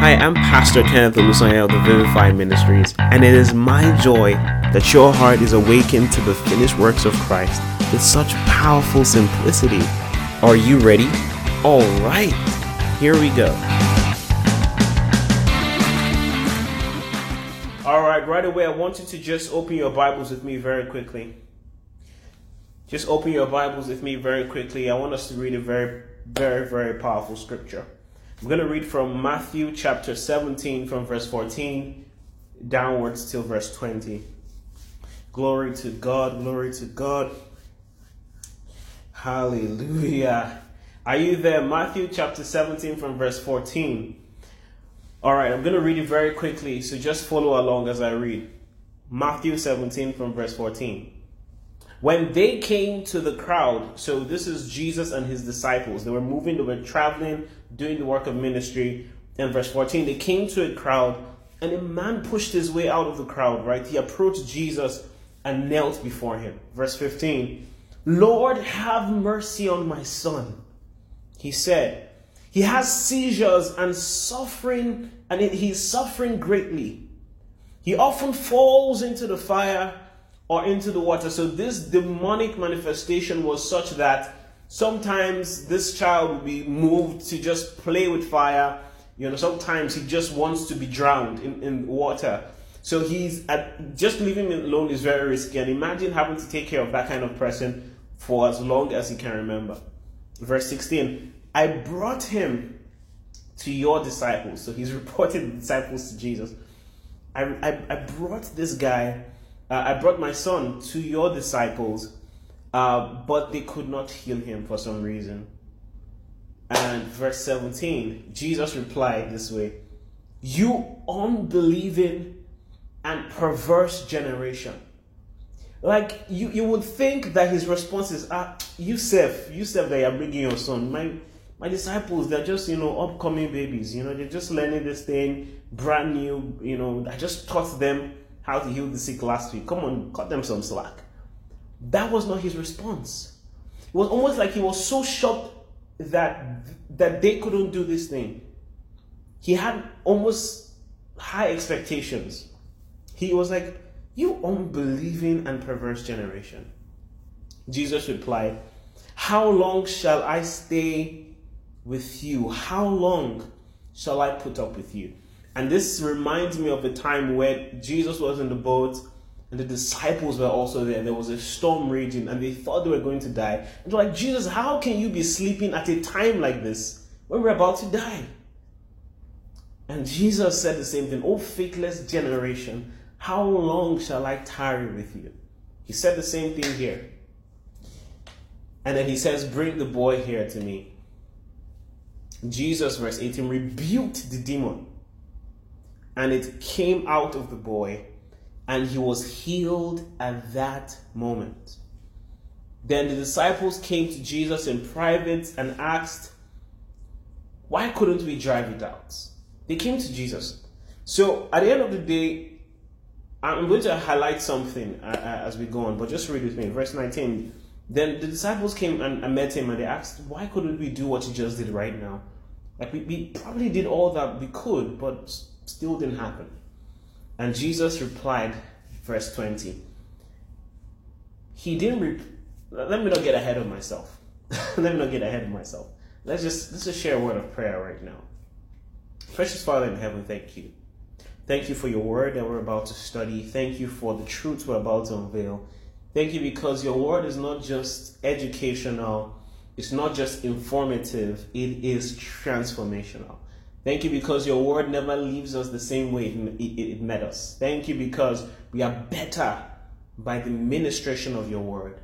Hi, I'm Pastor Kenneth Olusanya of the Vivify Ministries, and it is my joy that your heart is awakened to the finished works of Christ with such powerful simplicity. Are you ready? All right, here we go. All right, right away, I want you to just open your Bibles with me very quickly. Just open your Bibles with me very quickly. I want us to read a very, very, very powerful scripture. I'm going to read from Matthew chapter 17, from verse 14 downwards till verse 20. Glory to God, glory to God. Hallelujah. Are you there? Matthew chapter 17, from verse 14. All right, I'm going to read it very quickly, so just follow along as I read. Matthew 17, from verse 14. When they came to the crowd, so this is Jesus and his disciples, they were moving, they were traveling, doing the work of ministry. In verse 14, they came to a crowd, and a man pushed his way out of the crowd, right? He approached Jesus and knelt before him. Verse 15, Lord, have mercy on my son. He said, He has seizures and suffering, and he's suffering greatly. He often falls into the fire or into the water. So this demonic manifestation was such that sometimes this child would be moved to just play with fire. You know, sometimes he just wants to be drowned in, in water. So he's at, just leaving him alone is very risky. And imagine having to take care of that kind of person for as long as he can remember. Verse 16 I brought him to your disciples. So he's reporting the disciples to Jesus. I, I, I brought this guy uh, I brought my son to your disciples, uh, but they could not heal him for some reason. And verse 17, Jesus replied this way You unbelieving and perverse generation. Like you, you would think that his response is, ah, Yusuf, Yusuf, that you're bringing your son. My my disciples, they're just, you know, upcoming babies. You know, they're just learning this thing, brand new. You know, I just taught them how to heal the sick last week. Come on, cut them some slack. That was not his response. It was almost like he was so shocked that that they couldn't do this thing. He had almost high expectations. He was like, You unbelieving and perverse generation. Jesus replied, How long shall I stay with you? How long shall I put up with you? And this reminds me of the time where Jesus was in the boat and the disciples were also there. There was a storm raging and they thought they were going to die. And they're like, Jesus, how can you be sleeping at a time like this when we're about to die? And Jesus said the same thing, Oh, faithless generation, how long shall I tarry with you? He said the same thing here. And then he says, Bring the boy here to me. Jesus, verse 18, rebuked the demon and it came out of the boy, and he was healed at that moment. Then the disciples came to Jesus in private and asked, Why couldn't we drive it out? They came to Jesus. So at the end of the day, I'm going to highlight something uh, uh, as we go on, but just read with me. Verse 19. Then the disciples came and, met him and they asked, Why couldn't we do what you just did right now? Like we, we probably did all that we could, but Still didn't happen. And Jesus replied, verse 20. He didn't. Let me not get ahead of myself. Let me not get ahead of myself. Let's just let's just share a word of prayer right now. Precious Father in heaven, thank you. Thank you for your word that we're about to study. Thank you for the truths we're about to unveil. Thank you because your word is not just educational, it's not just informative, it is transformational. Thank you because your word never leaves us the same way it, met us. Thank you because we are better by the ministration of your word.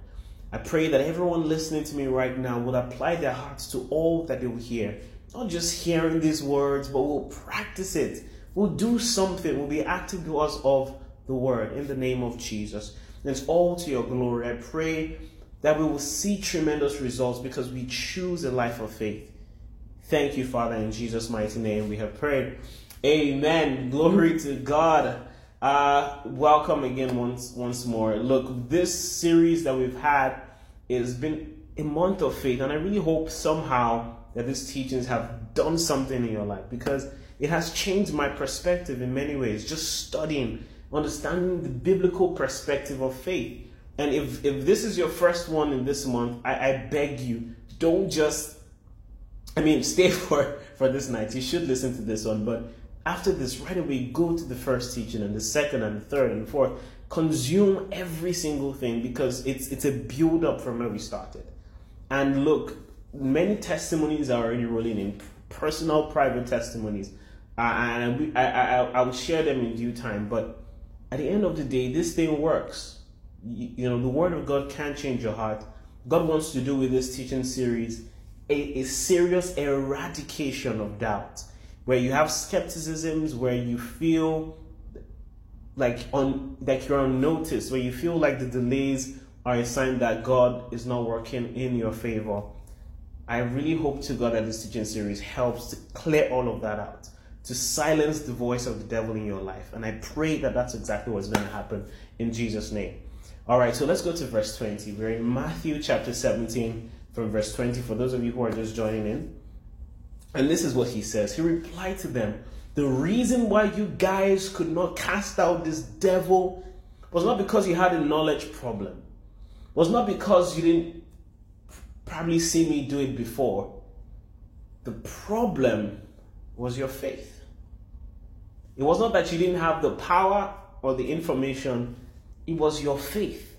I pray that everyone listening to me right now will apply their hearts to all that they will hear. Not just hearing these words, but will practice it. We'll do something. We'll be active doers of the word in the name of Jesus. And it's all to your glory. I pray that we will see tremendous results because we choose a life of faith. Thank you, Father, in Jesus' mighty name we have prayed. Amen. Glory to God. Uh, welcome again once once more. Look, this series that we've had has been a month of faith, and I really hope somehow that these teachings have done something in your life because it has changed my perspective in many ways. Just studying, understanding the biblical perspective of faith. And if, if this is your first one in this month, I, I beg you, don't just, I mean, stay for, for this night. You should listen to this one, but after this, right away, go to the first teaching and the second and the third and the fourth. Consume every single thing because it's it's a build up from where we started. And look, many testimonies are already rolling in, personal, private testimonies, uh, and we, I, I I will share them in due time. But at the end of the day, this thing works. You, you know, the Word of God can change your heart. God wants to do with this teaching series a, a serious eradication of doubt where you have skepticisms, where you feel like on like you're on notice, where you feel like the delays are a sign that God is not working in your favor. I really hope to God that this teaching series helps to clear all of that out, to silence the voice of the devil in your life. And I pray that that's exactly what's going to happen in Jesus' name. All right, so let's go to verse 20. We're in Matthew chapter 17 from verse 20 for those of you who are just joining in. And this is what he says. He replied to them, The reason why you guys could not cast out this devil was not because you had a knowledge problem, was not because you didn't probably see me do it before. The problem was your faith. It was not that you didn't have the power or the information, it was your faith.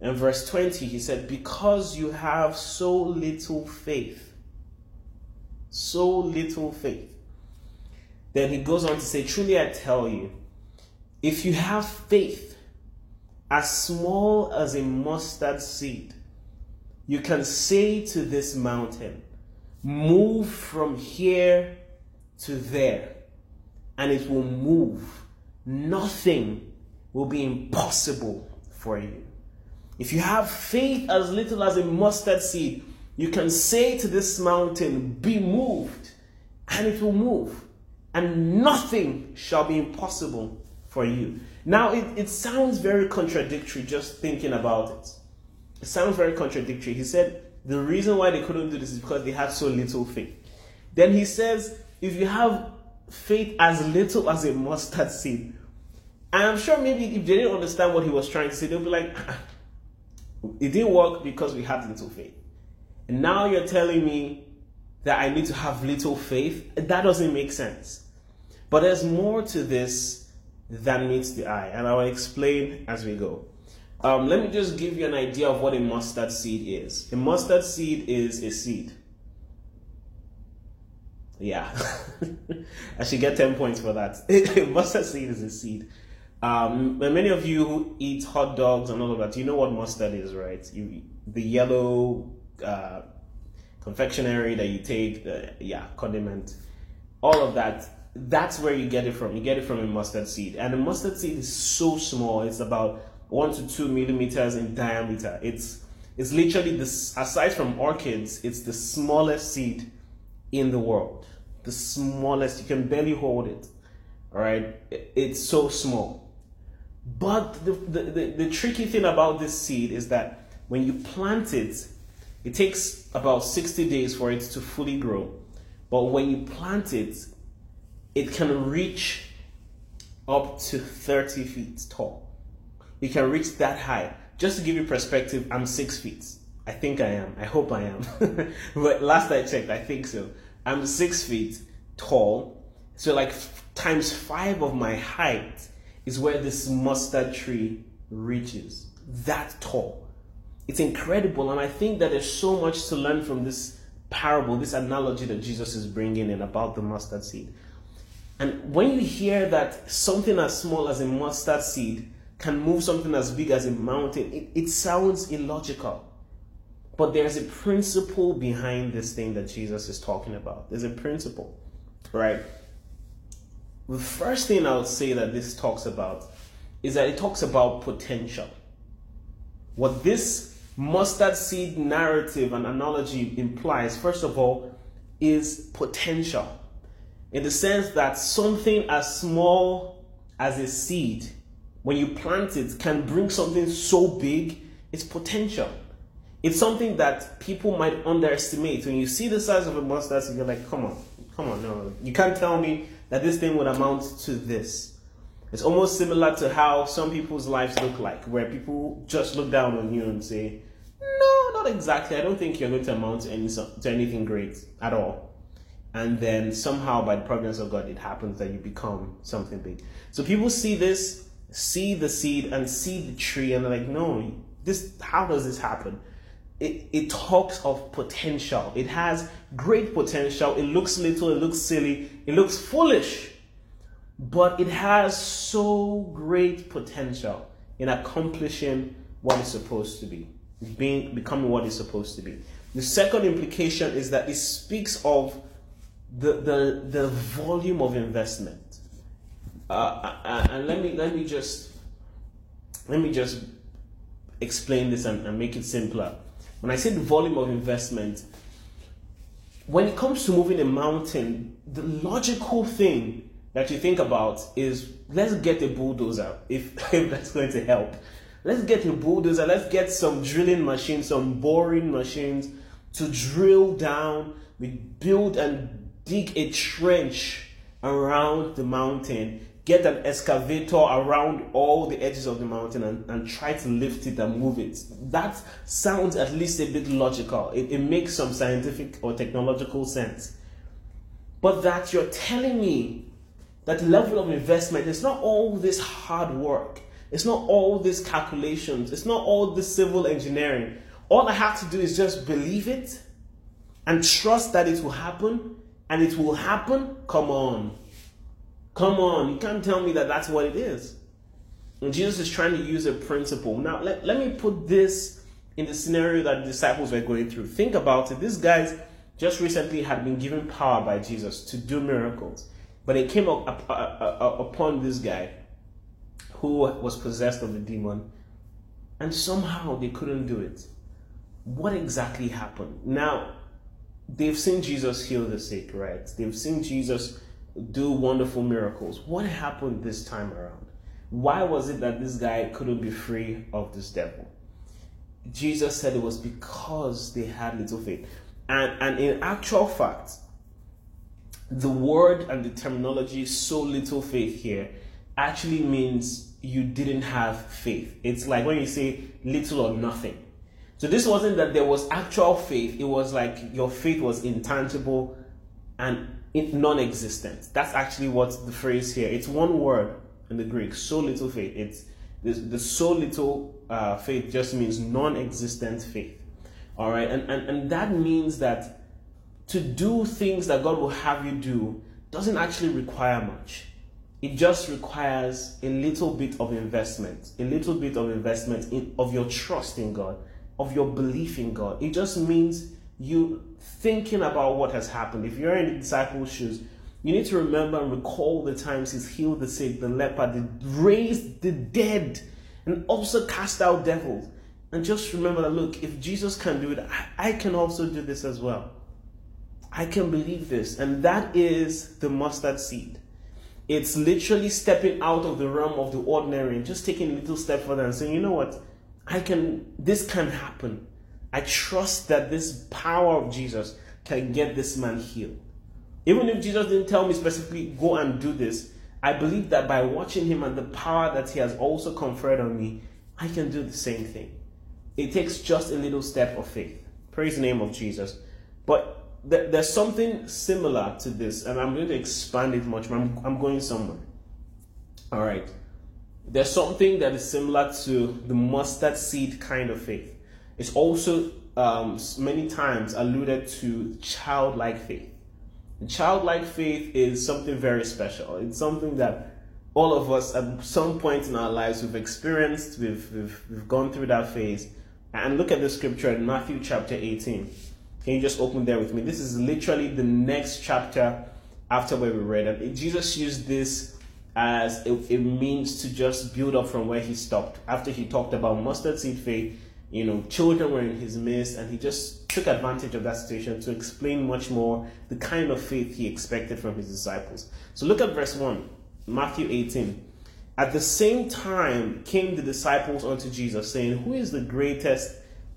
In verse 20, he said, Because you have so little faith. So little faith. Then he goes on to say, Truly I tell you, if you have faith as small as a mustard seed, you can say to this mountain, Move from here to there, and it will move. Nothing will be impossible for you. If you have faith as little as a mustard seed, you can say to this mountain, Be moved, and it will move, and nothing shall be impossible for you. Now, it, it sounds very contradictory just thinking about it. It sounds very contradictory. He said the reason why they couldn't do this is because they had so little faith. Then he says, If you have faith as little as a mustard seed, and I'm sure maybe if they didn't understand what he was trying to say, they'll be like, It didn't work because we had little faith. And now you're telling me that I need to have little faith? That doesn't make sense. But there's more to this than meets the eye, and I will explain as we go. Um, let me just give you an idea of what a mustard seed is. A mustard seed is a seed. Yeah, I should get 10 points for that. a mustard seed is a seed. Um, many of you who eat hot dogs and all of that, you know what mustard is, right? You, the yellow uh, confectionery that you take, uh, yeah, condiment, all of that. That's where you get it from. You get it from a mustard seed, and the mustard seed is so small. It's about one to two millimeters in diameter. It's it's literally this. Aside from orchids, it's the smallest seed in the world. The smallest. You can barely hold it. All right, it's so small. But the, the, the, the tricky thing about this seed is that when you plant it, it takes about 60 days for it to fully grow. But when you plant it, it can reach up to 30 feet tall. It can reach that high. Just to give you perspective, I'm six feet. I think I am. I hope I am. but last I checked, I think so. I'm six feet tall. So, like, times five of my height is where this mustard tree reaches. That tall. It's incredible. And I think that there's so much to learn from this parable, this analogy that Jesus is bringing in about the mustard seed. And when you hear that something as small as a mustard seed can move something as big as a mountain, it, it sounds illogical. But there's a principle behind this thing that Jesus is talking about. There's a principle, right? The first thing I would say that this talks about is that it talks about potential. What this mustard seed narrative and analogy implies, first of all, is potential. In the sense that something as small as a seed, when you plant it, can bring something so big, it's potential. It's something that people might underestimate. When you see the size of a mustard seed, you're like, come on, come on, no. You can't tell me that this thing would amount to this. It's almost similar to how some people's lives look like, where people just look down on you and say, no, not exactly. I don't think you're going to amount to, any, to anything great at all. And then somehow, by the providence of God, it happens that you become something big. So people see this, see the seed, and see the tree, and they're like, no, this. How does this happen? It, it talks of potential. It has great potential. It looks little, it looks silly, it looks foolish, but it has so great potential in accomplishing what it's supposed to be being becoming what it's supposed to be. The second implication is that it speaks of the the, the volume of investment. Uh, uh, uh, and let me let me just let me just explain this and, and make it simpler. When I say the volume of investment, when it comes to moving a mountain, the logical thing that you think about is let's get a bulldozer if, if that's going to help. Let's get a bulldozer. Let's get some drilling machines, some boring machines to drill down. We build and dig a trench around the mountain. Get an excavator around all the edges of the mountain and, and try to lift it and move it. That sounds at least a bit logical. It, it makes some scientific or technological sense. But that you're telling me that the level of investment is not all this hard work it's not all these calculations. It's not all this civil engineering. All I have to do is just believe it and trust that it will happen and it will happen. Come on. Come on. You can't tell me that that's what it is. And Jesus is trying to use a principle. Now, let, let me put this in the scenario that the disciples were going through. Think about it. These guys just recently had been given power by Jesus to do miracles. But it came up, up, up, up upon this guy who was possessed of the demon, and somehow they couldn't do it. What exactly happened? Now, they've seen Jesus heal the sick, right? They've seen Jesus do wonderful miracles. What happened this time around? Why was it that this guy couldn't be free of this devil? Jesus said it was because they had little faith. And, and in actual fact, the word and the terminology so little faith here actually means you didn't have faith. It's like when you say little or nothing. So this wasn't that there was actual faith, it was like your faith was intangible and non existent. That's actually what the phrase here. It's one word in the Greek, so little faith. It's the, the so little uh, faith just means non existent faith. All right, and, and, and that means that to do things that God will have you do doesn't actually require much it just requires a little bit of investment, a little bit of investment in, of your trust in God, of your belief in God. It just means you thinking about what has happened. If you're in the disciples' shoes, you need to remember and recall the times he's healed the sick, the leper, the raised the dead, and also cast out devils. And just remember that look, if Jesus can do it, I, I can also do this as well. I can believe this. And that is the mustard seed. It's literally stepping out of the realm of the ordinary and just taking a little step further and saying, you know what? I can, this can happen. I trust that this power of Jesus can get this man healed. Even if Jesus didn't tell me specifically, go and do this, I believe that by watching him and the power that he has also conferred on me, I can do the same thing. It takes just a little step of faith. Praise the name of Jesus. But there's something similar to this, and I'm going to expand it much. I'm, I'm going somewhere. All right. There's something that is similar to the mustard seed kind of faith. It's also um, many times alluded to childlike faith. Childlike faith is something very special. It's something that all of us at some point in our lives we've experienced, we've, we've, we've gone through that phase. And look at the scripture in Matthew chapter 18. Can you just open there with me? This is literally the next chapter after where we read. And Jesus used this as a, a means to just build up from where he stopped. After he talked about mustard seed faith, you know, children were in his midst, and he just took advantage of that situation to explain much more the kind of faith he expected from his disciples. So look at verse 1, Matthew 18. At the same time came the disciples unto Jesus, saying, Who is the greatest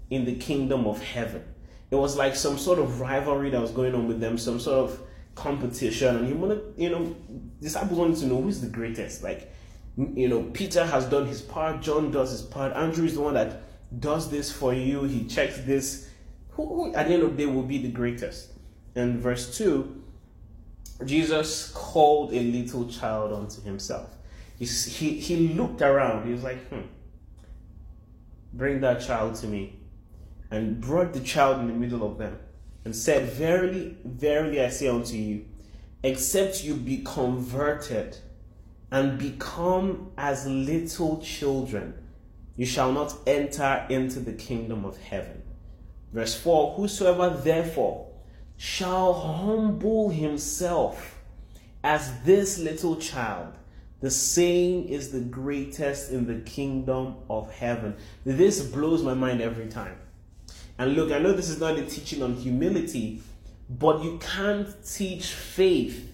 in the kingdom of heaven. It was like some sort of rivalry that was going on with them, some sort of competition. And he wanted, you know, disciples wanted to know who's the greatest. Like, you know, Peter has done his part, John does his part, Andrew is the one that does this for you, he checks this. Who, who at the end of the day will be the greatest? And verse 2, Jesus called a little child unto himself. He, he, he looked around, he was like, hmm, bring that child to me. And brought the child in the middle of them and said, Verily, verily I say unto you, except you be converted and become as little children, you shall not enter into the kingdom of heaven. Verse 4 Whosoever therefore shall humble himself as this little child, the same is the greatest in the kingdom of heaven. This blows my mind every time. And look, I know this is not a teaching on humility, but you can't teach faith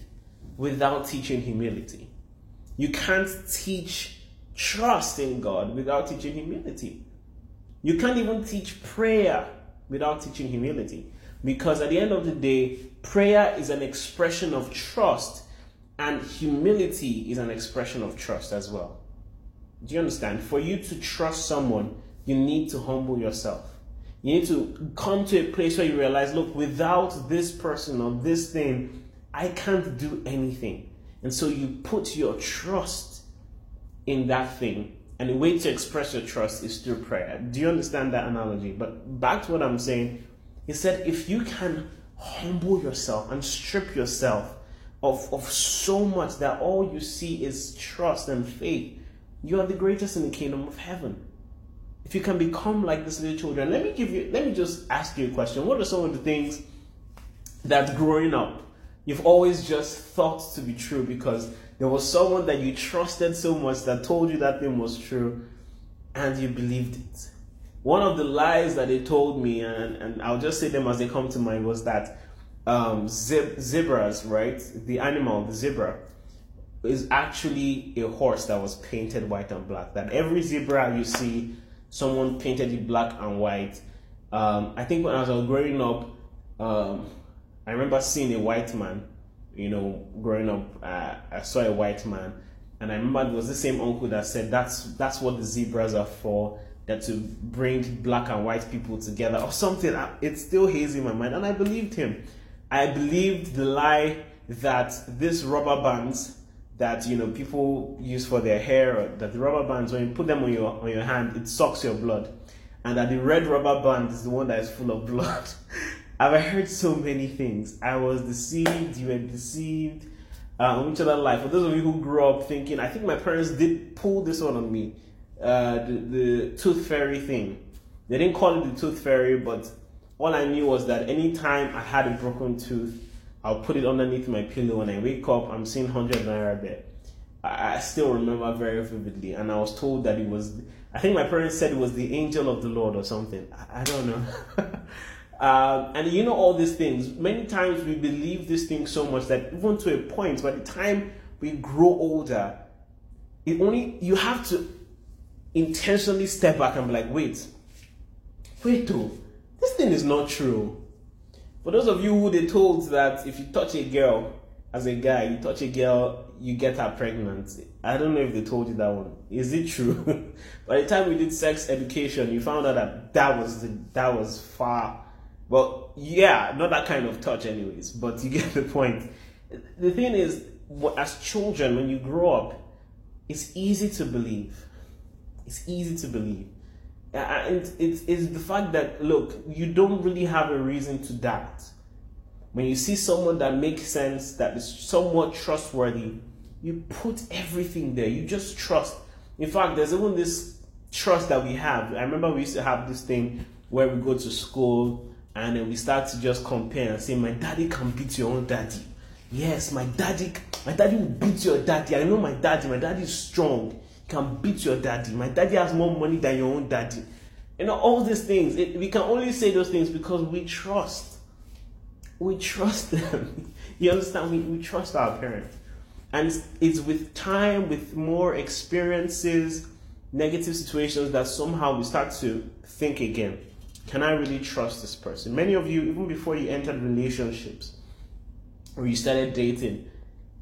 without teaching humility. You can't teach trust in God without teaching humility. You can't even teach prayer without teaching humility. Because at the end of the day, prayer is an expression of trust, and humility is an expression of trust as well. Do you understand? For you to trust someone, you need to humble yourself. You need to come to a place where you realize, look, without this person or this thing, I can't do anything. And so you put your trust in that thing. And the way to express your trust is through prayer. Do you understand that analogy? But back to what I'm saying, he said, if you can humble yourself and strip yourself of, of so much that all you see is trust and faith, you are the greatest in the kingdom of heaven if you can become like these little children, let me give you, let me just ask you a question. What are some of the things that growing up you've always just thought to be true because there was someone that you trusted so much that told you that thing was true and you believed it? One of the lies that they told me, and, and I'll just say them as they come to mind, was that um, zebras, right? The animal, the zebra, is actually a horse that was painted white and black. That every zebra you see someone painted it black and white. Um, I think when I was growing up, um, I remember seeing a white man. You know, growing up, uh, I saw a white man, and I remember it was the same uncle that said that's that's what the zebras are for. That to bring black and white people together or something. It's still hazy in my mind, and I believed him. I believed the lie that this rubber bands that you know people use for their hair or that the rubber bands when you put them on your on your hand it sucks your blood and that the red rubber band is the one that is full of blood i've heard so many things i was deceived you were deceived uh, which other life for those of you who grew up thinking i think my parents did pull this one on me uh, the, the tooth fairy thing they didn't call it the tooth fairy but all i knew was that anytime i had a broken tooth I'll put it underneath my pillow when I wake up. I'm seeing 100 naira there. I, I still remember very vividly. And I was told that it was, I think my parents said it was the angel of the Lord or something. I, I don't know. um, and you know all these things. Many times we believe these things so much that even to a point, by the time we grow older, it only you have to intentionally step back and be like, wait, wait, though, this thing is not true. For those of you who they told that if you touch a girl as a guy, you touch a girl, you get her pregnant. I don't know if they told you that one. Is it true? By the time we did sex education, you found out that that was the, that was far. Well, yeah, not that kind of touch, anyways. But you get the point. The thing is, as children, when you grow up, it's easy to believe. It's easy to believe and it's, it's the fact that look you don't really have a reason to doubt when you see someone that makes sense that is somewhat trustworthy you put everything there you just trust in fact there's even this trust that we have i remember we used to have this thing where we go to school and then we start to just compare and say my daddy can beat your own daddy yes my daddy my daddy will beat your daddy i know my daddy my daddy is strong He can beat your daddy. My daddy has more money than your own daddy. You know, all these things. It, we can only say those things because we trust. We trust them. you understand? We, we trust our parents. And it's, it's with time, with more experiences, negative situations that somehow we start to think again. Can I really trust this person? Many of you, even before you entered relationships or you started dating,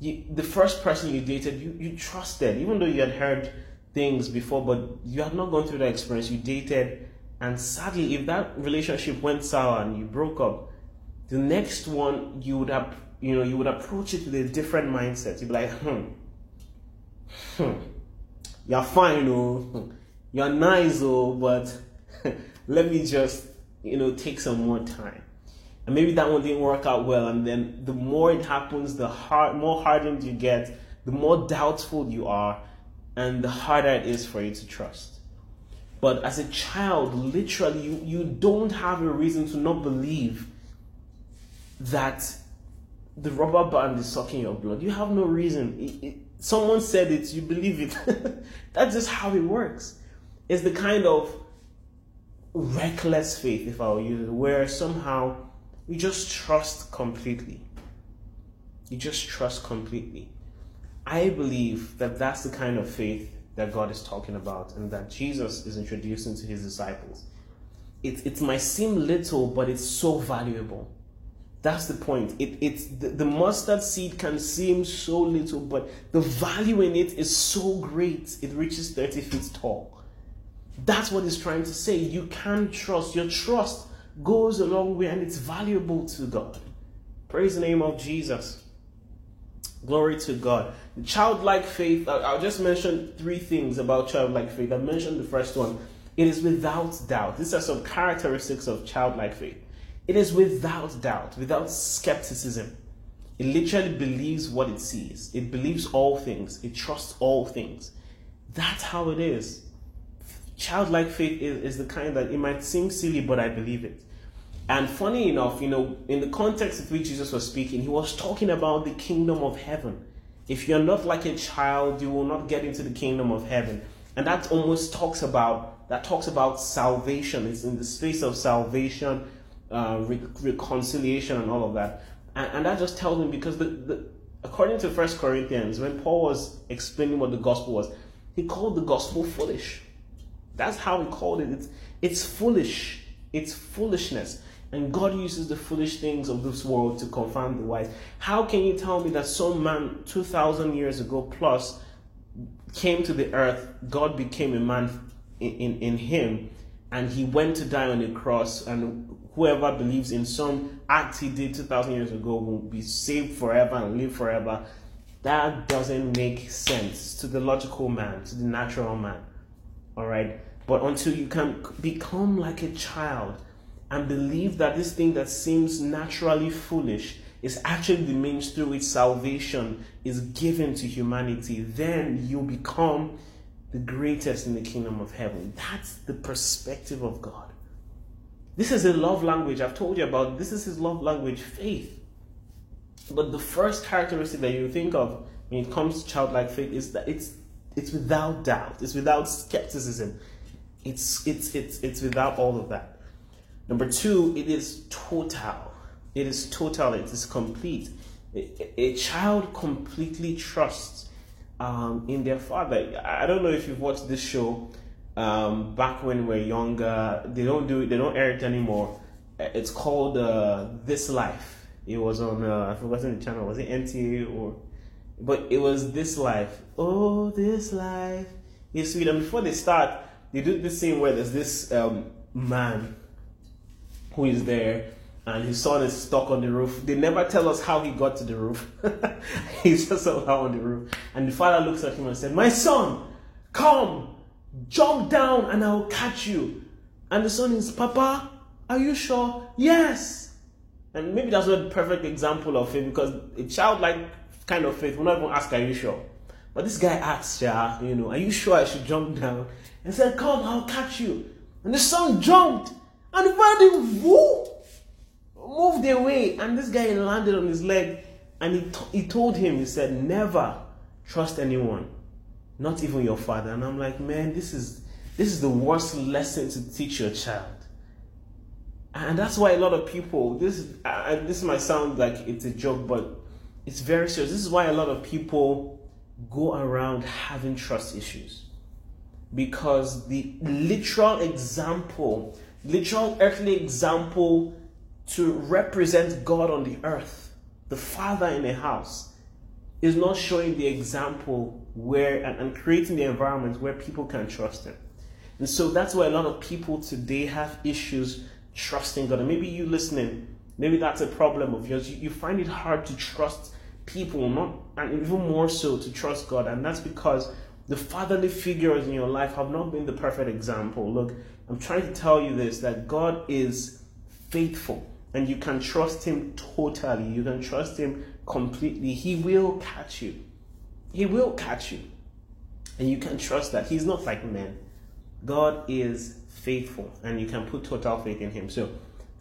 you, the first person you dated, you, you trusted, even though you had heard things before, but you had not gone through that experience. You dated, and sadly, if that relationship went sour and you broke up, the next one you would have, you know, you would approach it with a different mindset. You'd be like, hmm, hmm, you're fine, oh, you're nice, oh, but let me just, you know, take some more time. And maybe that one didn't work out well, and then the more it happens, the hard, more hardened you get, the more doubtful you are, and the harder it is for you to trust. But as a child, literally, you, you don't have a reason to not believe that the rubber band is sucking your blood. You have no reason. It, it, someone said it, you believe it. That's just how it works. It's the kind of reckless faith, if I will use it, where somehow you just trust completely. You just trust completely. I believe that that's the kind of faith that God is talking about and that Jesus is introducing to his disciples. It, it might seem little, but it's so valuable. That's the point. It, it's the, the mustard seed can seem so little, but the value in it is so great. It reaches 30 feet tall. That's what he's trying to say. You can trust. Your trust goes a long way and it's valuable to God. Praise the name of Jesus. Glory to God. Childlike faith, I'll just mention three things about childlike faith. I mentioned the first one. It is without doubt. These are some characteristics of childlike faith. It is without doubt, without skepticism. It literally believes what it sees. It believes all things. It trusts all things. That's how it is childlike faith is, is the kind that it might seem silly, but I believe it. And funny enough, you know, in the context of which Jesus was speaking, he was talking about the kingdom of heaven. If you're not like a child, you will not get into the kingdom of heaven. And that almost talks about that talks about salvation. It's in the space of salvation, uh, re- reconciliation, and all of that. And, and that just tells me because the, the according to First Corinthians, when Paul was explaining what the gospel was, he called the gospel foolish. That's how he called it. It's, it's foolish. It's foolishness. And God uses the foolish things of this world to confound the wise. How can you tell me that some man 2,000 years ago plus came to the earth, God became a man in, in, in him, and he went to die on the cross, and whoever believes in some act he did 2,000 years ago will be saved forever and live forever? That doesn't make sense to the logical man, to the natural man. All right. But until you can become like a child and believe that this thing that seems naturally foolish is actually the means through which salvation is given to humanity, then you become the greatest in the kingdom of heaven. That's the perspective of God. This is a love language. I've told you about this is his love language, faith. But the first characteristic that you think of when it comes to childlike faith is that it's it's without doubt. It's without skepticism. It's it's it's it's without all of that. Number two, it is total. It is total. It is complete. A, child completely trusts um, in their father. I don't know if you've watched this show um, back when we were younger. They don't do it. They don't air it anymore. It's called uh, This Life. It was on. Uh, I forgot the channel. Was it NTA or? But it was this life. Oh, this life is sweet. And before they start, they do the scene where there's this um, man who is there and his son is stuck on the roof. They never tell us how he got to the roof. He's just somehow on the roof. And the father looks at him and said, My son, come, jump down and I'll catch you. And the son is, Papa, are you sure? Yes. And maybe that's not the perfect example of it because a child like kind of faith We're not even ask, Are you sure? But this guy asked, yeah, you know, Are you sure I should jump down? And said, Come, I'll catch you. And the son jumped. And the woo, moved away. And this guy landed on his leg. And he, t- he told him, He said, Never trust anyone, not even your father. And I'm like, Man, this is this is the worst lesson to teach your child. And that's why a lot of people, this uh, this might sound like it's a joke, but it's very serious. This is why a lot of people go around having trust issues. Because the literal example literal earthly example to represent God on the earth, the father in a house, is not showing the example where and, and creating the environment where people can trust him. And so that's why a lot of people today have issues trusting God. And maybe you listening, maybe that's a problem of yours. You, you find it hard to trust people, not and even more so to trust God. And that's because the fatherly figures in your life have not been the perfect example. Look, I'm trying to tell you this that God is faithful and you can trust him totally. You can trust him completely. He will catch you. He will catch you. And you can trust that. He's not like men. God is faithful and you can put total faith in him. So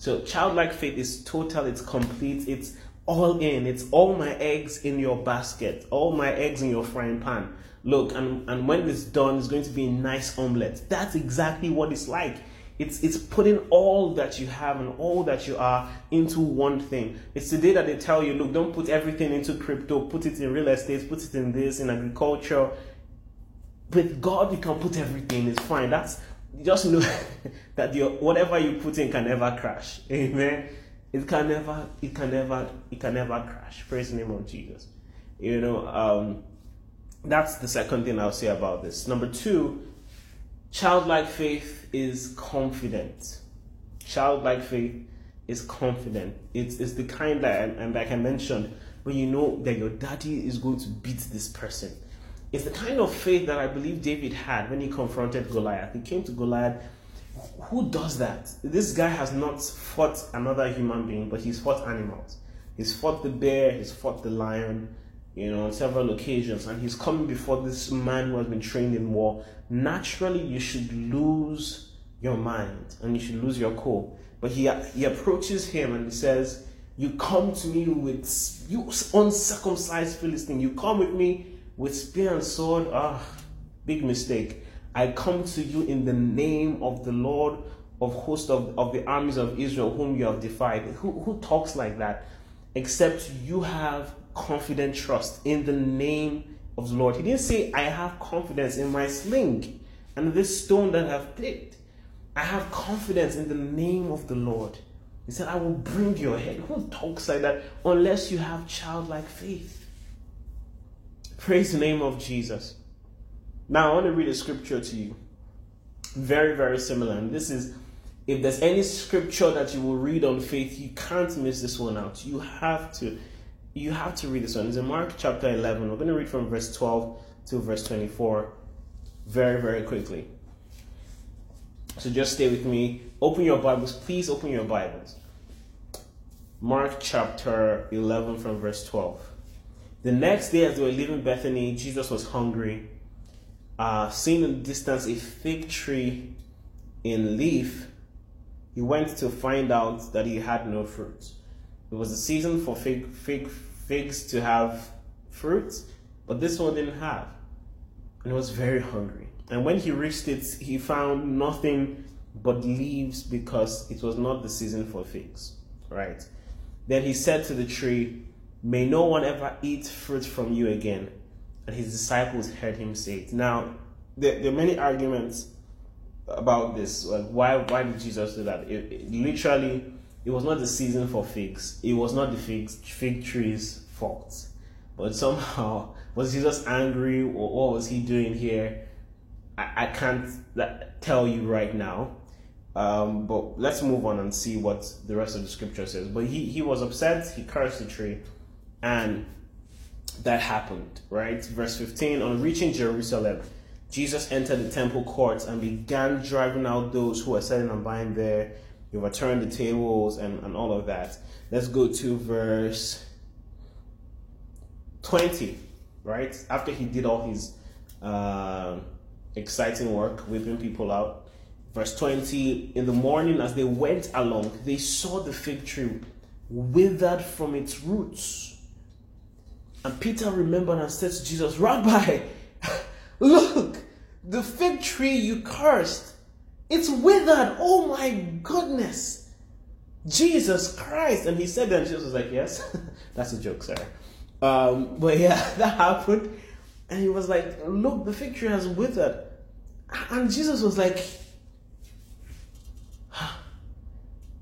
so childlike faith is total, it's complete, it's all in. It's all my eggs in your basket, all my eggs in your frying pan. Look, and, and when it's done, it's going to be a nice omelette. That's exactly what it's like. It's, it's putting all that you have and all that you are into one thing. It's the day that they tell you, look, don't put everything into crypto, put it in real estate, put it in this, in agriculture. With God, you can put everything, it's fine. That's just know that your whatever you put in can never crash. Amen. It can never, it can never, it can never crash. Praise the name of Jesus. You know, um, that's the second thing I'll say about this. Number two, childlike faith is confident. Childlike faith is confident. It's, it's the kind that, and, like I mentioned, when you know that your daddy is going to beat this person. It's the kind of faith that I believe David had when he confronted Goliath. He came to Goliath who does that? This guy has not fought another human being, but he's fought animals. He's fought the bear, he's fought the lion, you know, on several occasions, and he's coming before this man who has been trained in war. Naturally, you should lose your mind and you should lose your cool. But he, he approaches him and he says, You come to me with, you uncircumcised Philistine, you come with me with spear and sword. Ah, big mistake. I come to you in the name of the Lord of hosts of, of the armies of Israel, whom you have defied. Who, who talks like that? Except you have confident trust in the name of the Lord. He didn't say, I have confidence in my sling and this stone that I've picked. I have confidence in the name of the Lord. He said, I will bring your head. Who talks like that unless you have childlike faith? Praise the name of Jesus. Now, I want to read a scripture to you. Very, very similar. And this is, if there's any scripture that you will read on faith, you can't miss this one out. You have to. You have to read this one. It's in Mark chapter 11. We're going to read from verse 12 to verse 24 very, very quickly. So just stay with me. Open your Bibles. Please open your Bibles. Mark chapter 11 from verse 12. The next day, as they were leaving Bethany, Jesus was hungry uh, seeing in the distance a fig tree in leaf, he went to find out that he had no fruit. It was the season for fig, fig, figs to have fruit, but this one didn't have. And he was very hungry. And when he reached it, he found nothing but leaves because it was not the season for figs. Right? Then he said to the tree, May no one ever eat fruit from you again and his disciples heard him say it. Now, there, there are many arguments about this. Like, why, why did Jesus do that? It, it, literally, it was not the season for figs. It was not the fig, fig tree's fault. But somehow, was Jesus angry or what was he doing here? I, I can't tell you right now. Um, but let's move on and see what the rest of the scripture says. But he, he was upset, he cursed the tree, and that happened, right? Verse 15 On reaching Jerusalem, Jesus entered the temple courts and began driving out those who were selling and buying there. He overturned the tables and, and all of that. Let's go to verse 20, right? After he did all his uh, exciting work, whipping people out. Verse 20 In the morning, as they went along, they saw the fig tree withered from its roots. And Peter remembered and said to Jesus, Rabbi, look, the fig tree you cursed, it's withered. Oh my goodness. Jesus Christ. And he said that, and Jesus was like, Yes, that's a joke, sir. Um, but yeah, that happened. And he was like, Look, the fig tree has withered. And Jesus was like,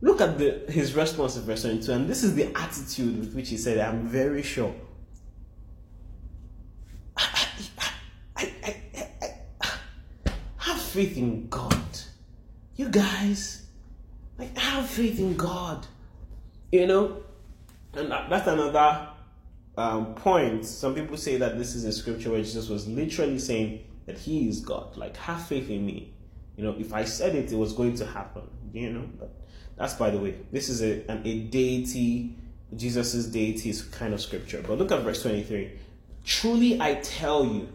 Look at the, his response in verse 22, and this is the attitude with which he said, I'm very sure. I, I, I, have faith in God. You guys, like, have faith in God. You know? And that's another um, point. Some people say that this is a scripture where Jesus was literally saying that He is God. Like, have faith in me. You know, if I said it, it was going to happen. You know, but that's by the way. This is a an, a deity, Jesus's deity kind of scripture. But look at verse twenty three. Truly, I tell you,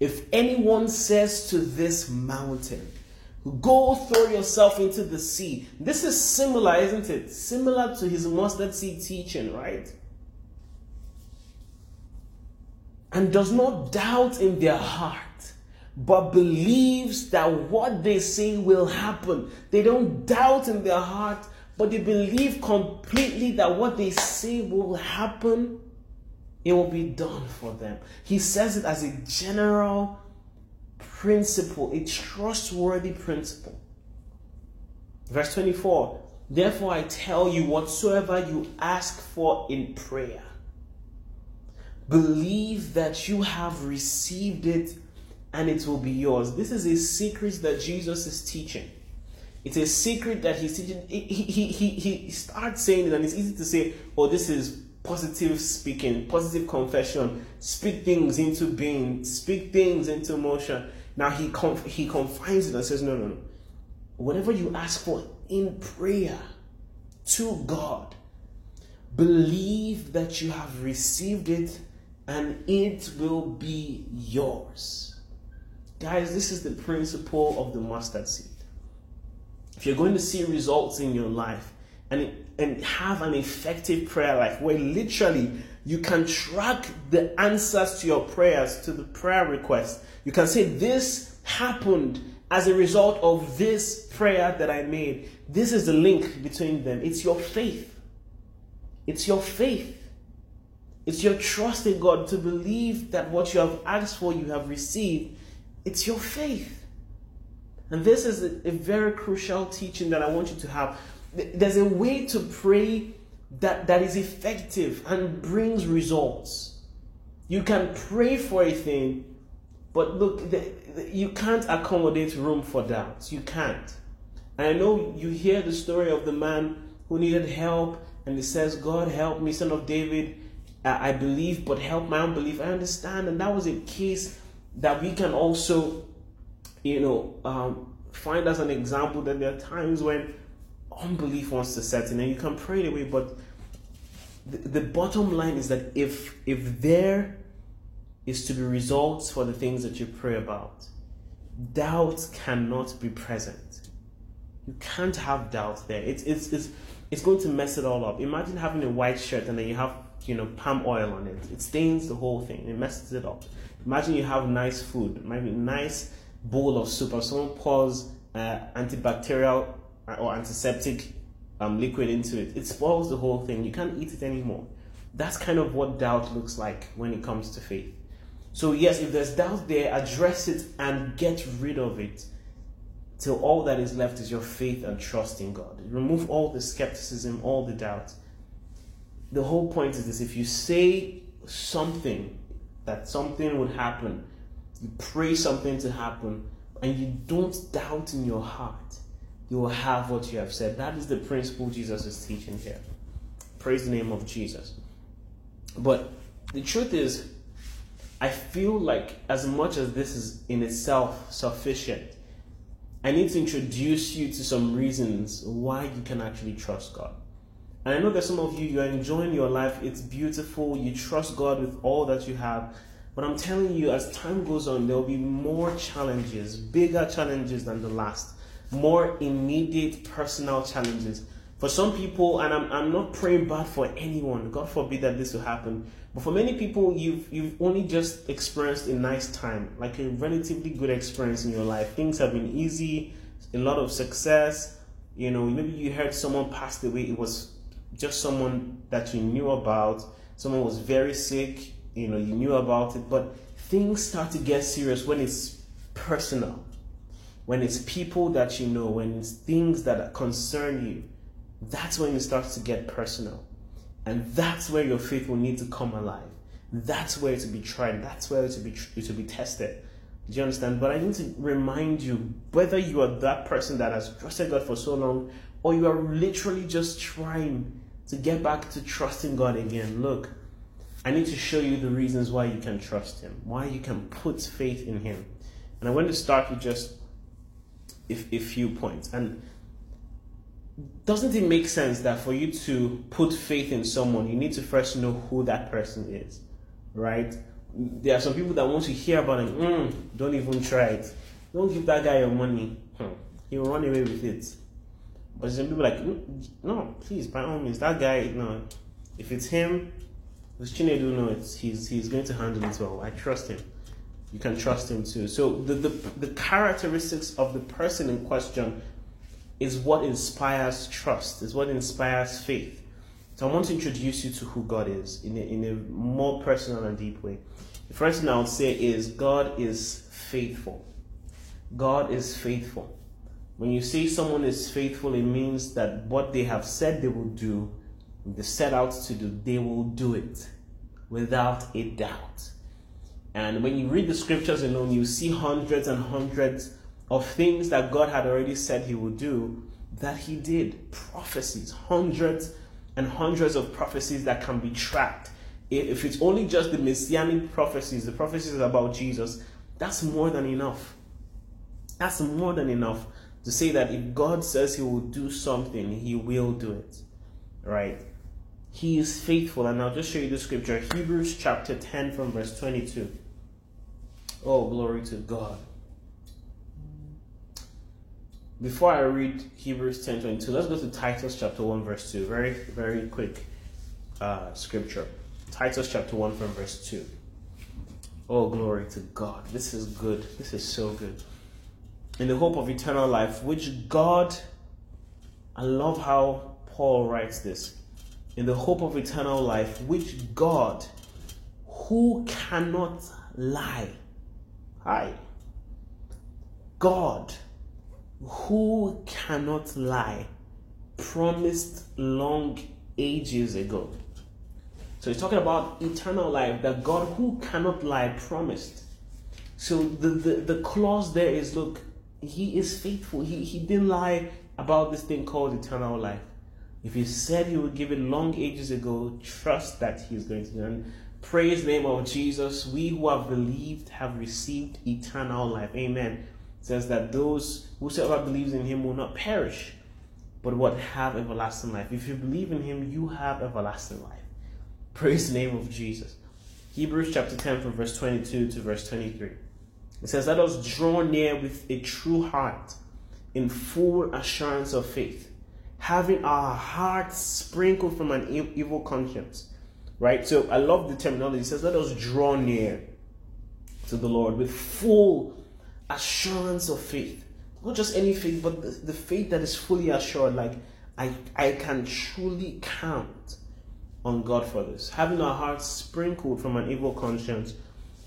if anyone says to this mountain, Go throw yourself into the sea. This is similar, isn't it? Similar to his mustard seed teaching, right? And does not doubt in their heart, but believes that what they say will happen. They don't doubt in their heart, but they believe completely that what they say will happen. It will be done for them. He says it as a general principle, a trustworthy principle. Verse 24 Therefore, I tell you, whatsoever you ask for in prayer, believe that you have received it and it will be yours. This is a secret that Jesus is teaching. It's a secret that he's teaching. He, he, he, he starts saying it, and it's easy to say, oh, this is positive speaking, positive confession. Speak things into being, speak things into motion. Now he conf- he confines it and says, no, no, no. Whatever you ask for in prayer to God, believe that you have received it and it will be yours. Guys, this is the principle of the mustard seed. If you're going to see results in your life and, and have an effective prayer life where literally you can track the answers to your prayers, to the prayer requests, you can say, This happened as a result of this prayer that I made. This is the link between them. It's your faith. It's your faith. It's your trust in God to believe that what you have asked for, you have received. It's your faith. And this is a, a very crucial teaching that I want you to have. There's a way to pray that, that is effective and brings results. You can pray for a thing but look, the, the, you can't accommodate room for doubt. You can't. And I know you hear the story of the man who needed help, and he says, God, help me, son of David. I believe, but help my unbelief. I understand. And that was a case that we can also, you know, um, find as an example that there are times when unbelief wants to set in, and you can pray it away. But the, the bottom line is that if if there is to be results for the things that you pray about. Doubt cannot be present. You can't have doubt there. It's, it's, it's, it's going to mess it all up. Imagine having a white shirt and then you have you know palm oil on it. It stains the whole thing. It messes it up. Imagine you have nice food, maybe nice bowl of soup, or someone pours uh, antibacterial or antiseptic um, liquid into it. It spoils the whole thing. You can't eat it anymore. That's kind of what doubt looks like when it comes to faith. So, yes, if there's doubt there, address it and get rid of it till all that is left is your faith and trust in God. Remove all the skepticism, all the doubt. The whole point is this if you say something, that something would happen, you pray something to happen, and you don't doubt in your heart, you will have what you have said. That is the principle Jesus is teaching here. Praise the name of Jesus. But the truth is, I feel like as much as this is in itself sufficient, I need to introduce you to some reasons why you can actually trust God. And I know that some of you, you're enjoying your life, it's beautiful, you trust God with all that you have. But I'm telling you, as time goes on, there will be more challenges, bigger challenges than the last, more immediate personal challenges. For some people, and I'm, I'm not praying bad for anyone, God forbid that this will happen. But for many people, you've you've only just experienced a nice time, like a relatively good experience in your life. Things have been easy, a lot of success. You know, maybe you heard someone passed away. It was just someone that you knew about. Someone was very sick. You know, you knew about it. But things start to get serious when it's personal, when it's people that you know, when it's things that concern you that's when it starts to get personal. And that's where your faith will need to come alive. That's where to be tried. That's where to be to be tested. Do you understand? But I need to remind you whether you are that person that has trusted God for so long or you are literally just trying to get back to trusting God again. Look, I need to show you the reasons why you can trust Him, why you can put faith in Him. And I want to start with just a, a few points. And doesn't it make sense that for you to put faith in someone, you need to first know who that person is, right? There are some people that want to hear about it. Mm, don't even try it. Don't give that guy your money. Hmm. He'll run away with it. But some people like, mm, no, please, by all means, that guy, no. If it's him, Chinedu know it's he's he's going to handle it well. I trust him. You can trust him too. So the, the the characteristics of the person in question is what inspires trust, is what inspires faith. So I want to introduce you to who God is in a, in a more personal and deep way. The first thing I would say is God is faithful. God is faithful. When you say someone is faithful, it means that what they have said they will do, they set out to do, they will do it without a doubt. And when you read the scriptures alone, you see hundreds and hundreds of things that God had already said He would do that He did. Prophecies, hundreds and hundreds of prophecies that can be tracked. If it's only just the messianic prophecies, the prophecies about Jesus, that's more than enough. That's more than enough to say that if God says He will do something, He will do it. Right? He is faithful. And I'll just show you the scripture Hebrews chapter 10 from verse 22. Oh, glory to God. Before I read Hebrews 10 22, let's go to Titus chapter 1, verse 2. Very, very quick uh, scripture. Titus chapter 1 from verse 2. Oh, glory to God. This is good. This is so good. In the hope of eternal life, which God, I love how Paul writes this in the hope of eternal life, which God, who cannot lie, hi, God, who cannot lie, promised long ages ago. So he's talking about eternal life that God, who cannot lie, promised. So the, the, the clause there is look, he is faithful. He, he didn't lie about this thing called eternal life. If he said he would give it long ages ago, trust that he is going to do. And praise the name of Jesus. We who have believed have received eternal life. Amen. It says that those whosoever believes in him will not perish, but what have everlasting life. If you believe in him, you have everlasting life. Praise the name of Jesus. Hebrews chapter 10 from verse 22 to verse 23. It says, Let us draw near with a true heart in full assurance of faith having our hearts sprinkled from an evil conscience. Right? So I love the terminology. It says, let us draw near to the Lord with full assurance of faith. Not just any faith, but the, the faith that is fully assured. Like, I, I can truly count on God for this. Having our hearts sprinkled from an evil conscience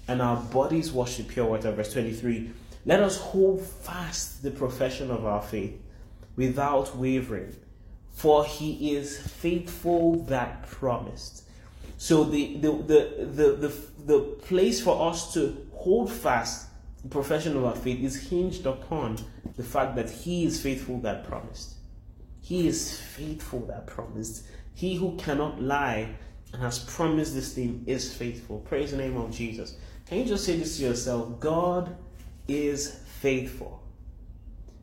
and our bodies washed with pure water. Verse 23. Let us hold fast the profession of our faith without wavering for he is faithful that promised. So the the the the the, the place for us to hold fast the profession of our faith is hinged upon the fact that he is faithful that promised. He is faithful that promised. He who cannot lie and has promised this thing is faithful. Praise the name of Jesus. Can you just say this to yourself? God is faithful.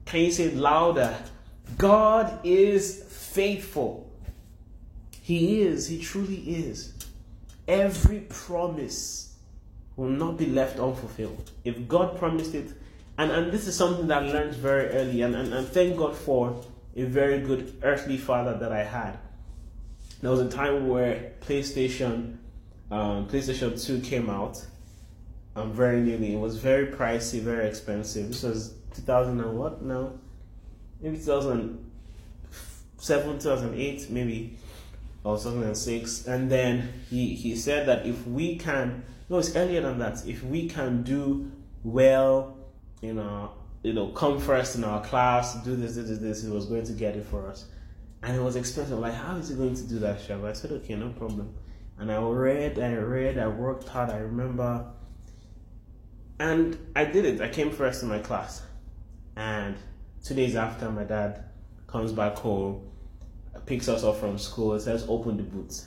Can you say it louder? God is faithful. He is, He truly is. Every promise will not be left unfulfilled. If God promised it, and, and this is something that I learned very early, and, and, and thank God for a very good earthly father that I had. There was a time where PlayStation, um, PlayStation 2 came out, um, very newly. It was very pricey, very expensive. This was 2000 and what now? Maybe 2007, 2008, maybe, or 2006. And then he, he said that if we can, no, it's earlier than that, if we can do well in our, you know, come first in our class, do this, this, this, he was going to get it for us. And it was expensive. Like, how is he going to do that, Shab? I said, okay, no problem. And I read, I read, I worked hard. I remember, and I did it. I came first in my class, and two days after, my dad comes back home, picks us up from school, and says, "Open the boots."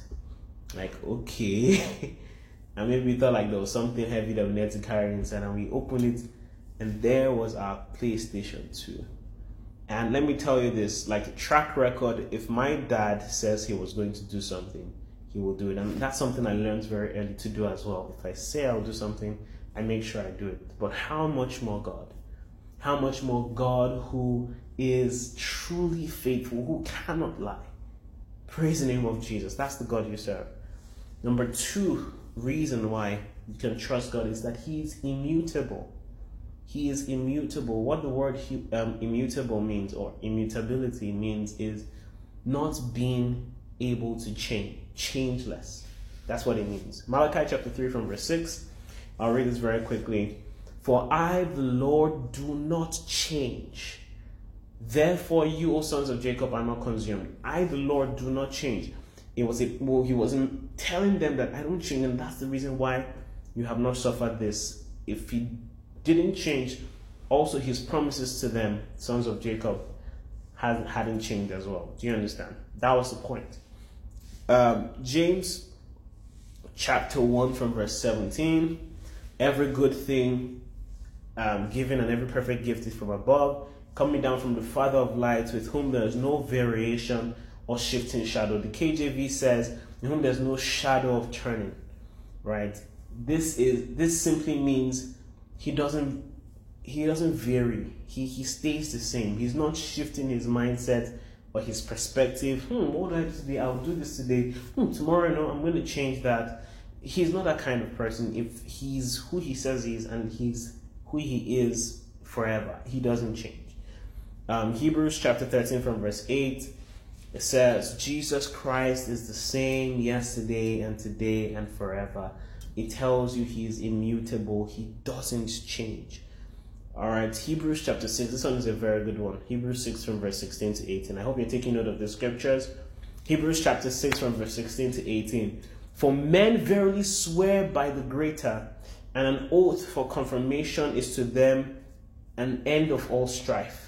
Like, okay. and maybe we thought like there was something heavy that we needed to carry inside, and we opened it, and there was our PlayStation 2. And let me tell you this like, track record, if my dad says he was going to do something, he will do it. And that's something I learned very early to do as well. If I say I'll do something, I make sure I do it. But how much more God? How much more God who is truly faithful, who cannot lie? Praise the name of Jesus. That's the God you serve. Number two reason why you can trust God is that He is immutable. He is immutable. What the word um, immutable means, or immutability means, is not being able to change, changeless. That's what it means. Malachi chapter 3 from verse 6. I'll read this very quickly. For I, the Lord, do not change. Therefore, you, O sons of Jacob, are not consumed. I, the Lord, do not change. It was a, well, he wasn't telling them that I don't change, and that's the reason why you have not suffered this. If he didn't change, also his promises to them, sons of Jacob, had, hadn't changed as well. Do you understand? That was the point. Um, James chapter 1 from verse 17 every good thing um, given and every perfect gift is from above, coming down from the Father of lights, with whom there is no variation or shifting shadow. The KJV says, in whom there's no shadow of turning. Right? This is this simply means he doesn't he doesn't vary. He he stays the same. He's not shifting his mindset or his perspective. Hmm, what do I do today? I'll do this today. Hmm, tomorrow no, I'm gonna change that. He's not that kind of person. If he's who he says he is and he's who he is forever, he doesn't change. Um, Hebrews chapter 13 from verse 8 it says, Jesus Christ is the same yesterday and today and forever. It tells you he is immutable, he doesn't change. All right, Hebrews chapter 6. This one is a very good one. Hebrews 6 from verse 16 to 18. I hope you're taking note of the scriptures. Hebrews chapter 6 from verse 16 to 18. For men verily swear by the greater, and an oath for confirmation is to them an end of all strife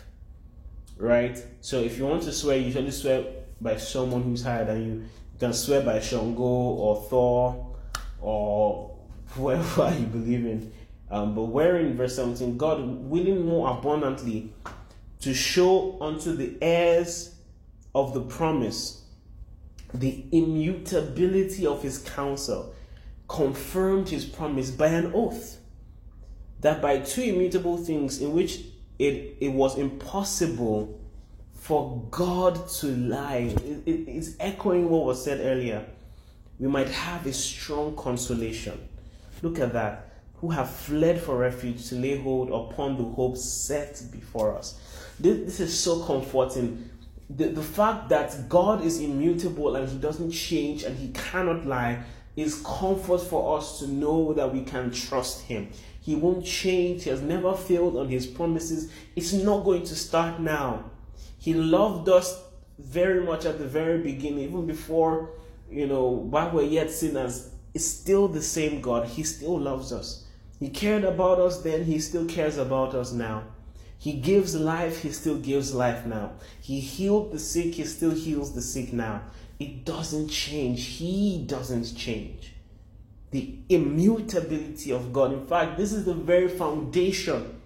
right? So if you want to swear, you usually swear by someone who's higher than you. You can swear by Shango or Thor or whoever you believe in. Um, but wherein verse 17, God willing more abundantly to show unto the heirs of the promise the immutability of his counsel, confirmed his promise by an oath, that by two immutable things in which it, it was impossible for God to lie. It, it, it's echoing what was said earlier. We might have a strong consolation. Look at that. Who have fled for refuge to lay hold upon the hope set before us. This, this is so comforting. The, the fact that God is immutable and He doesn't change and He cannot lie is comfort for us to know that we can trust Him. He won't change. He has never failed on his promises. It's not going to start now. He loved us very much at the very beginning, even before, you know, while we're yet sinners. It's still the same God. He still loves us. He cared about us then, He still cares about us now. He gives life, He still gives life now. He healed the sick, He still heals the sick now. It doesn't change. He doesn't change the immutability of God. In fact, this is the very foundation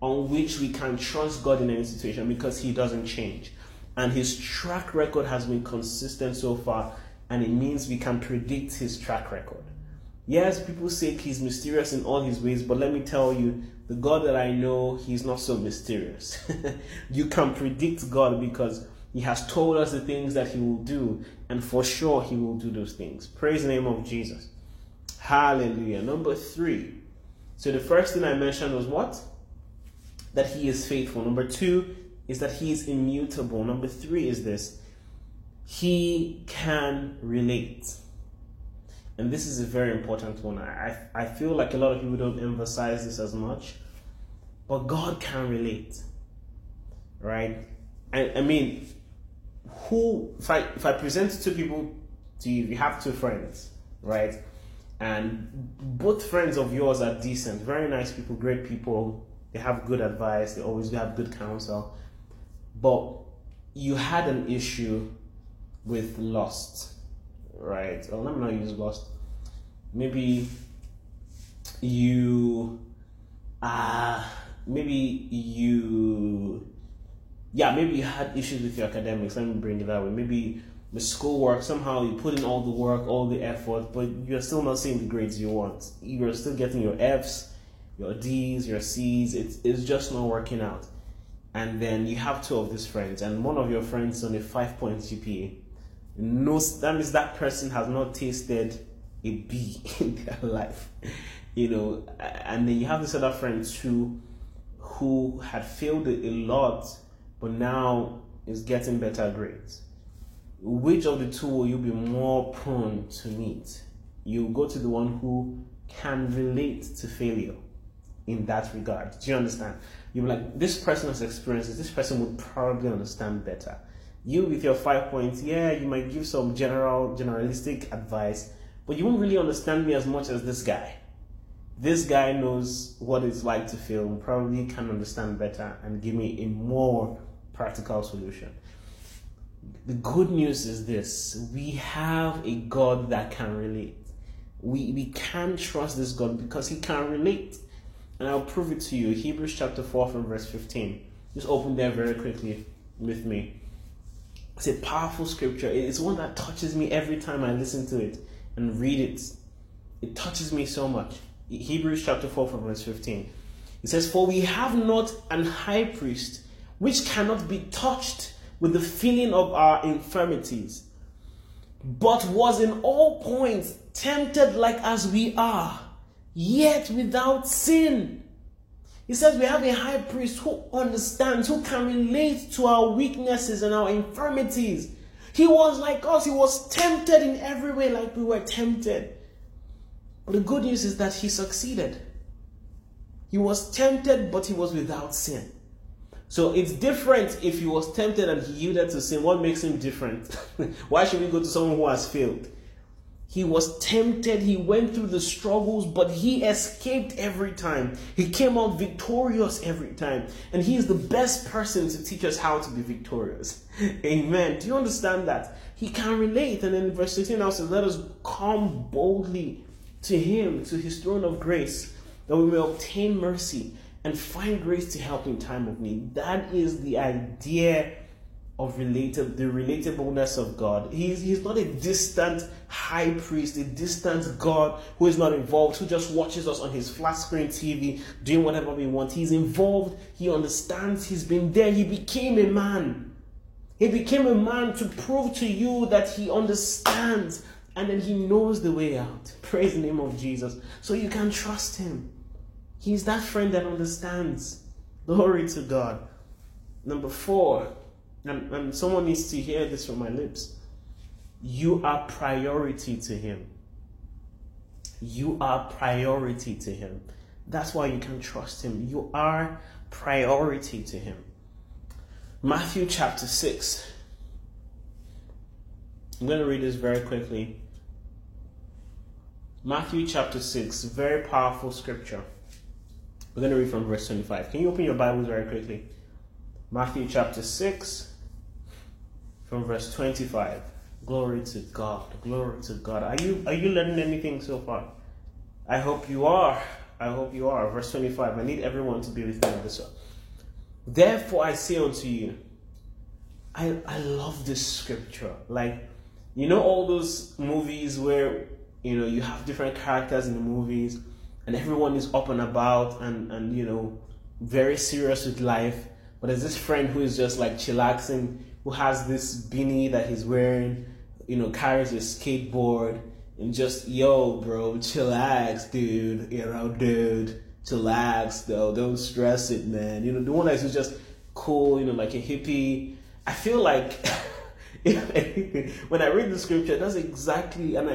on which we can trust God in any situation because He doesn't change. And His track record has been consistent so far, and it means we can predict His track record. Yes, people say He's mysterious in all His ways, but let me tell you, the God that I know, He's not so mysterious. you can predict God because He has told us the things that He will do, and for sure He will do those things. Praise the name of Jesus. Hallelujah. Number three. So the first thing I mentioned was what? That he is faithful. Number two is that he is immutable. Number three is this he can relate. And this is a very important one. I, I feel like a lot of people don't emphasize this as much, but God can relate. Right? I, I mean, who if I if I present two people to you, you have two friends, right? And both friends of yours are decent, very nice people, great people. They have good advice. They always have good counsel. But you had an issue with lust, right? Well, let me not use lust. Maybe you, uh, maybe you, yeah, maybe you had issues with your academics. Let me bring it that way. Maybe the schoolwork, somehow you put in all the work, all the effort, but you're still not seeing the grades you want. You're still getting your F's, your D's, your C's. It's, it's just not working out. And then you have two of these friends, and one of your friends on a five point GPA. No, that means that person has not tasted a B in their life, you know. And then you have this other friend too, who had failed a lot, but now is getting better grades. Which of the two will you be more prone to meet? You go to the one who can relate to failure in that regard. Do you understand? You're like, this person has experiences, this person would probably understand better. You with your five points, yeah, you might give some general, generalistic advice, but you won't really understand me as much as this guy. This guy knows what it's like to fail probably can understand better and give me a more practical solution. The good news is this we have a God that can relate. We, we can trust this God because he can relate. And I'll prove it to you. Hebrews chapter 4 from verse 15. Just open there very quickly with me. It's a powerful scripture. It's one that touches me every time I listen to it and read it. It touches me so much. Hebrews chapter 4 from verse 15. It says, For we have not an high priest which cannot be touched with the feeling of our infirmities, but was in all points tempted like as we are, yet without sin. He says we have a high priest who understands, who can relate to our weaknesses and our infirmities. He was like us, he was tempted in every way like we were tempted. But the good news is that he succeeded. He was tempted, but he was without sin. So it's different if he was tempted and he yielded to sin. What makes him different? Why should we go to someone who has failed? He was tempted, he went through the struggles, but he escaped every time. He came out victorious every time. And he is the best person to teach us how to be victorious. Amen. Do you understand that? He can relate. And then verse 16 now says, Let us come boldly to him, to his throne of grace, that we may obtain mercy and find grace to help in time of need. That is the idea of related the relatableness of God. He's, he's not a distant high priest, a distant God who is not involved, who just watches us on his flat screen TV doing whatever we want. He's involved, he understands, he's been there, he became a man. He became a man to prove to you that he understands and then he knows the way out. Praise the name of Jesus. So you can trust him. He's that friend that understands. Glory to God. Number four, and, and someone needs to hear this from my lips. You are priority to him. You are priority to him. That's why you can trust him. You are priority to him. Matthew chapter 6. I'm going to read this very quickly. Matthew chapter 6, very powerful scripture. We're going to read from verse 25. Can you open your Bibles very quickly? Matthew chapter 6, from verse 25. Glory to God. Glory to God. Are you are you learning anything so far? I hope you are. I hope you are. Verse 25. I need everyone to be with me on this one. Therefore I say unto you, I I love this scripture. Like, you know all those movies where you know you have different characters in the movies and everyone is up and about and and you know very serious with life. But there's this friend who is just like chillaxing who has this beanie that he's wearing you know carries a skateboard and just yo bro chillax dude you know dude chillax though don't stress it man. You know the one that's just cool you know like a hippie. I feel like when I read the scripture, that's exactly, and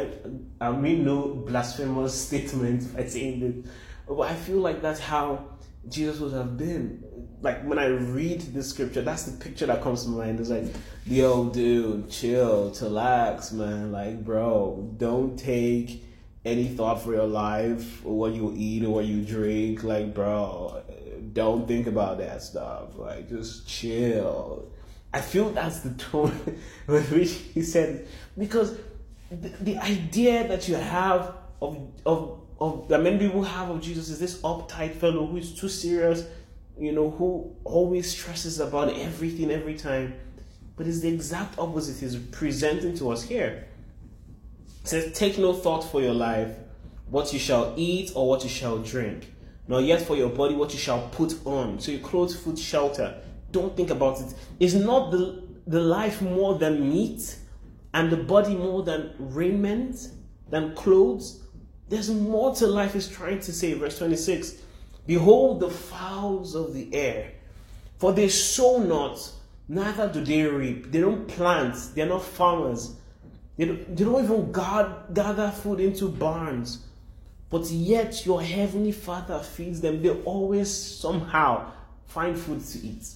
I, I mean no blasphemous statement by saying this, but I feel like that's how Jesus would have been. Like when I read the scripture, that's the picture that comes to mind. It's like, the old dude, chill, chillax, man. Like, bro, don't take any thought for your life or what you eat or what you drink. Like, bro, don't think about that stuff. Like, just chill. I feel that's the tone with which he said, because the, the idea that you have of of of that many people have of Jesus is this uptight fellow who is too serious, you know, who always stresses about everything every time. But it's the exact opposite he's presenting to us here. It says, Take no thought for your life, what you shall eat or what you shall drink, nor yet for your body what you shall put on. So your clothes, food, shelter. Don't think about it. Is not the, the life more than meat, and the body more than raiment, than clothes? There's more to life, is trying to say. Verse 26 Behold the fowls of the air, for they sow not, neither do they reap. They don't plant, they're not farmers. They don't, they don't even guard, gather food into barns. But yet your heavenly Father feeds them. They always somehow find food to eat.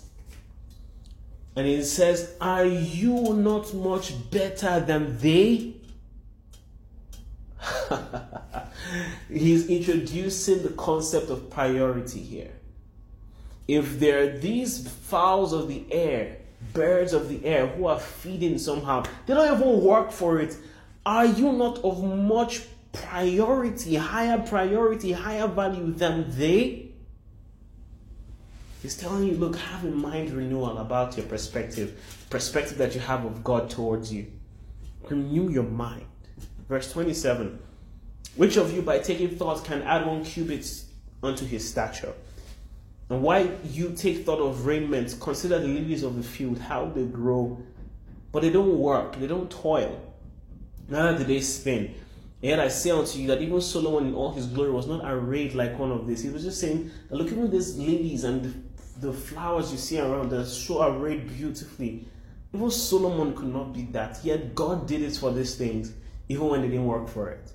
And he says, Are you not much better than they? He's introducing the concept of priority here. If there are these fowls of the air, birds of the air who are feeding somehow, they don't even work for it. Are you not of much priority, higher priority, higher value than they? He's telling you, look, have a mind renewal about your perspective, perspective that you have of God towards you. Renew your mind. Verse 27 Which of you, by taking thought, can add one cubit unto his stature? And why you take thought of raiment, consider the lilies of the field, how they grow, but they don't work, they don't toil, neither do they spin. Yet I say unto you that even Solomon in all his glory was not arrayed like one of these. He was just saying, look at these lilies and the, flowers you see around, us so arrayed beautifully. Even Solomon could not be that. Yet God did it for these things, even when they didn't work for it.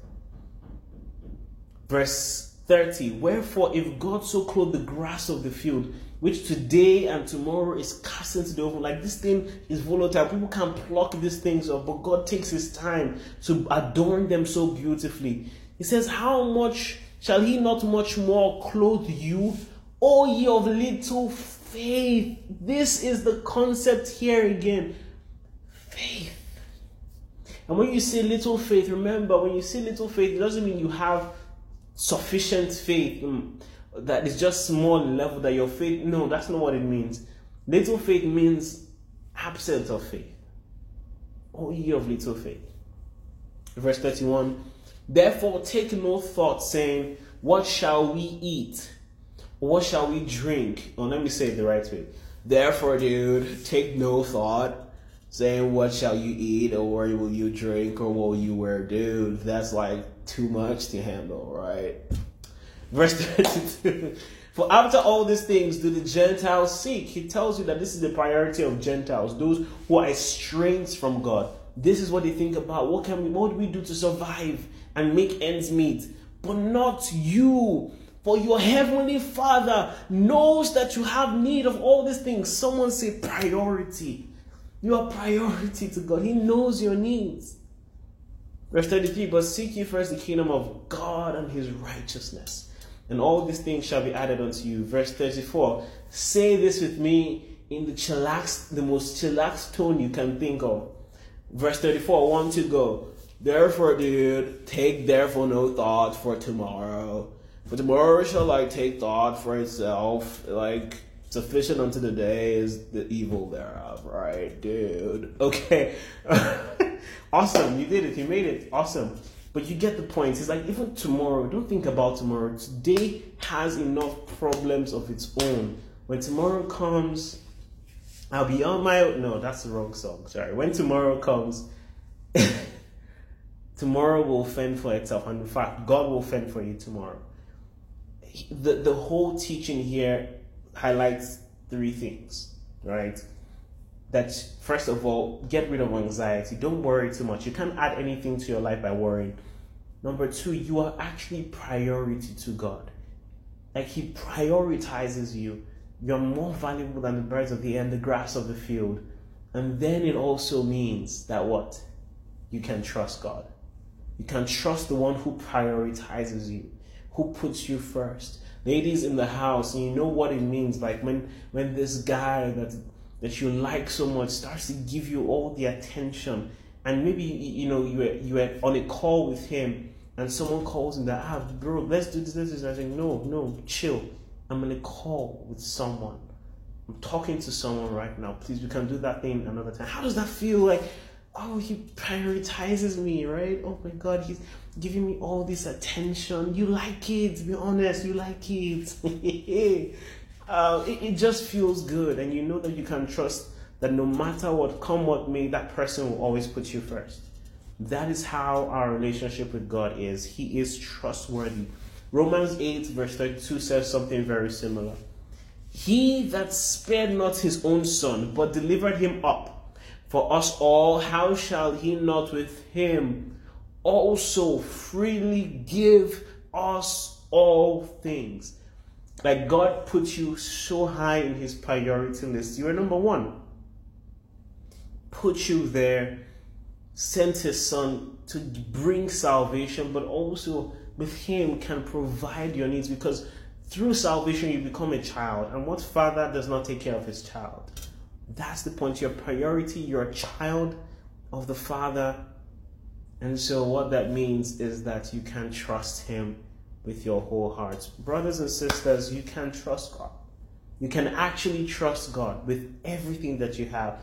Verse 30 Wherefore, if God so clothed the grass of the field, which today and tomorrow is cast into the oven. Like this thing is volatile. People can pluck these things up, but God takes his time to adorn them so beautifully. He says, How much shall he not much more clothe you, O ye of little faith? This is the concept here again. Faith. And when you say little faith, remember when you say little faith, it doesn't mean you have sufficient faith. Mm that is just small level that your faith no that's not what it means little faith means absence of faith oh ye of little faith verse 31 therefore take no thought saying what shall we eat what shall we drink oh let me say it the right way therefore dude take no thought saying what shall you eat or will you drink or what will you wear dude that's like too much to handle right Verse 32. For after all these things do the Gentiles seek. He tells you that this is the priority of Gentiles, those who are estranged from God. This is what they think about. What can we what do we do to survive and make ends meet? But not you. For your heavenly Father knows that you have need of all these things. Someone say priority. You are priority to God. He knows your needs. Verse 33 But seek ye first the kingdom of God and his righteousness and all these things shall be added unto you. Verse 34 Say this with me in the chillax, the most chillax tone you can think of. Verse 34 One to go. Therefore, dude, take therefore no thought for tomorrow. For tomorrow shall like take thought for itself. Like sufficient unto the day is the evil thereof, right, dude? Okay. awesome, you did it, you made it. Awesome. But you get the point. It's like even tomorrow, don't think about tomorrow. Today has enough problems of its own. When tomorrow comes, I'll be on my no, that's the wrong song. Sorry. When tomorrow comes, tomorrow will fend for itself. And in fact, God will fend for you tomorrow. The the whole teaching here highlights three things, right? that first of all, get rid of anxiety. Don't worry too much. You can't add anything to your life by worrying. Number two, you are actually priority to God. Like He prioritizes you. You're more valuable than the birds of the air and the grass of the field. And then it also means that what? You can trust God. You can trust the one who prioritizes you, who puts you first. Ladies in the house, you know what it means. Like when when this guy that that you like so much starts to give you all the attention, and maybe you know you were you were on a call with him, and someone calls in that ah bro, let's do this, this, this. I say no, no, chill. I'm on a call with someone. I'm talking to someone right now. Please, we can do that thing another time. How does that feel? Like oh, he prioritizes me, right? Oh my God, he's giving me all this attention. You like kids, be honest, you like uh, it, it just feels good, and you know that you can trust that no matter what, come what may, that person will always put you first. That is how our relationship with God is. He is trustworthy. Romans 8, verse 32 says something very similar. He that spared not his own son, but delivered him up for us all, how shall he not with him also freely give us all things? Like God put you so high in his priority list. You are number one. Put you there, sent his son to bring salvation, but also with him can provide your needs because through salvation you become a child. And what father does not take care of his child? That's the point. Your priority, you're a child of the Father. And so, what that means is that you can trust Him with your whole heart. Brothers and sisters, you can trust God. You can actually trust God with everything that you have.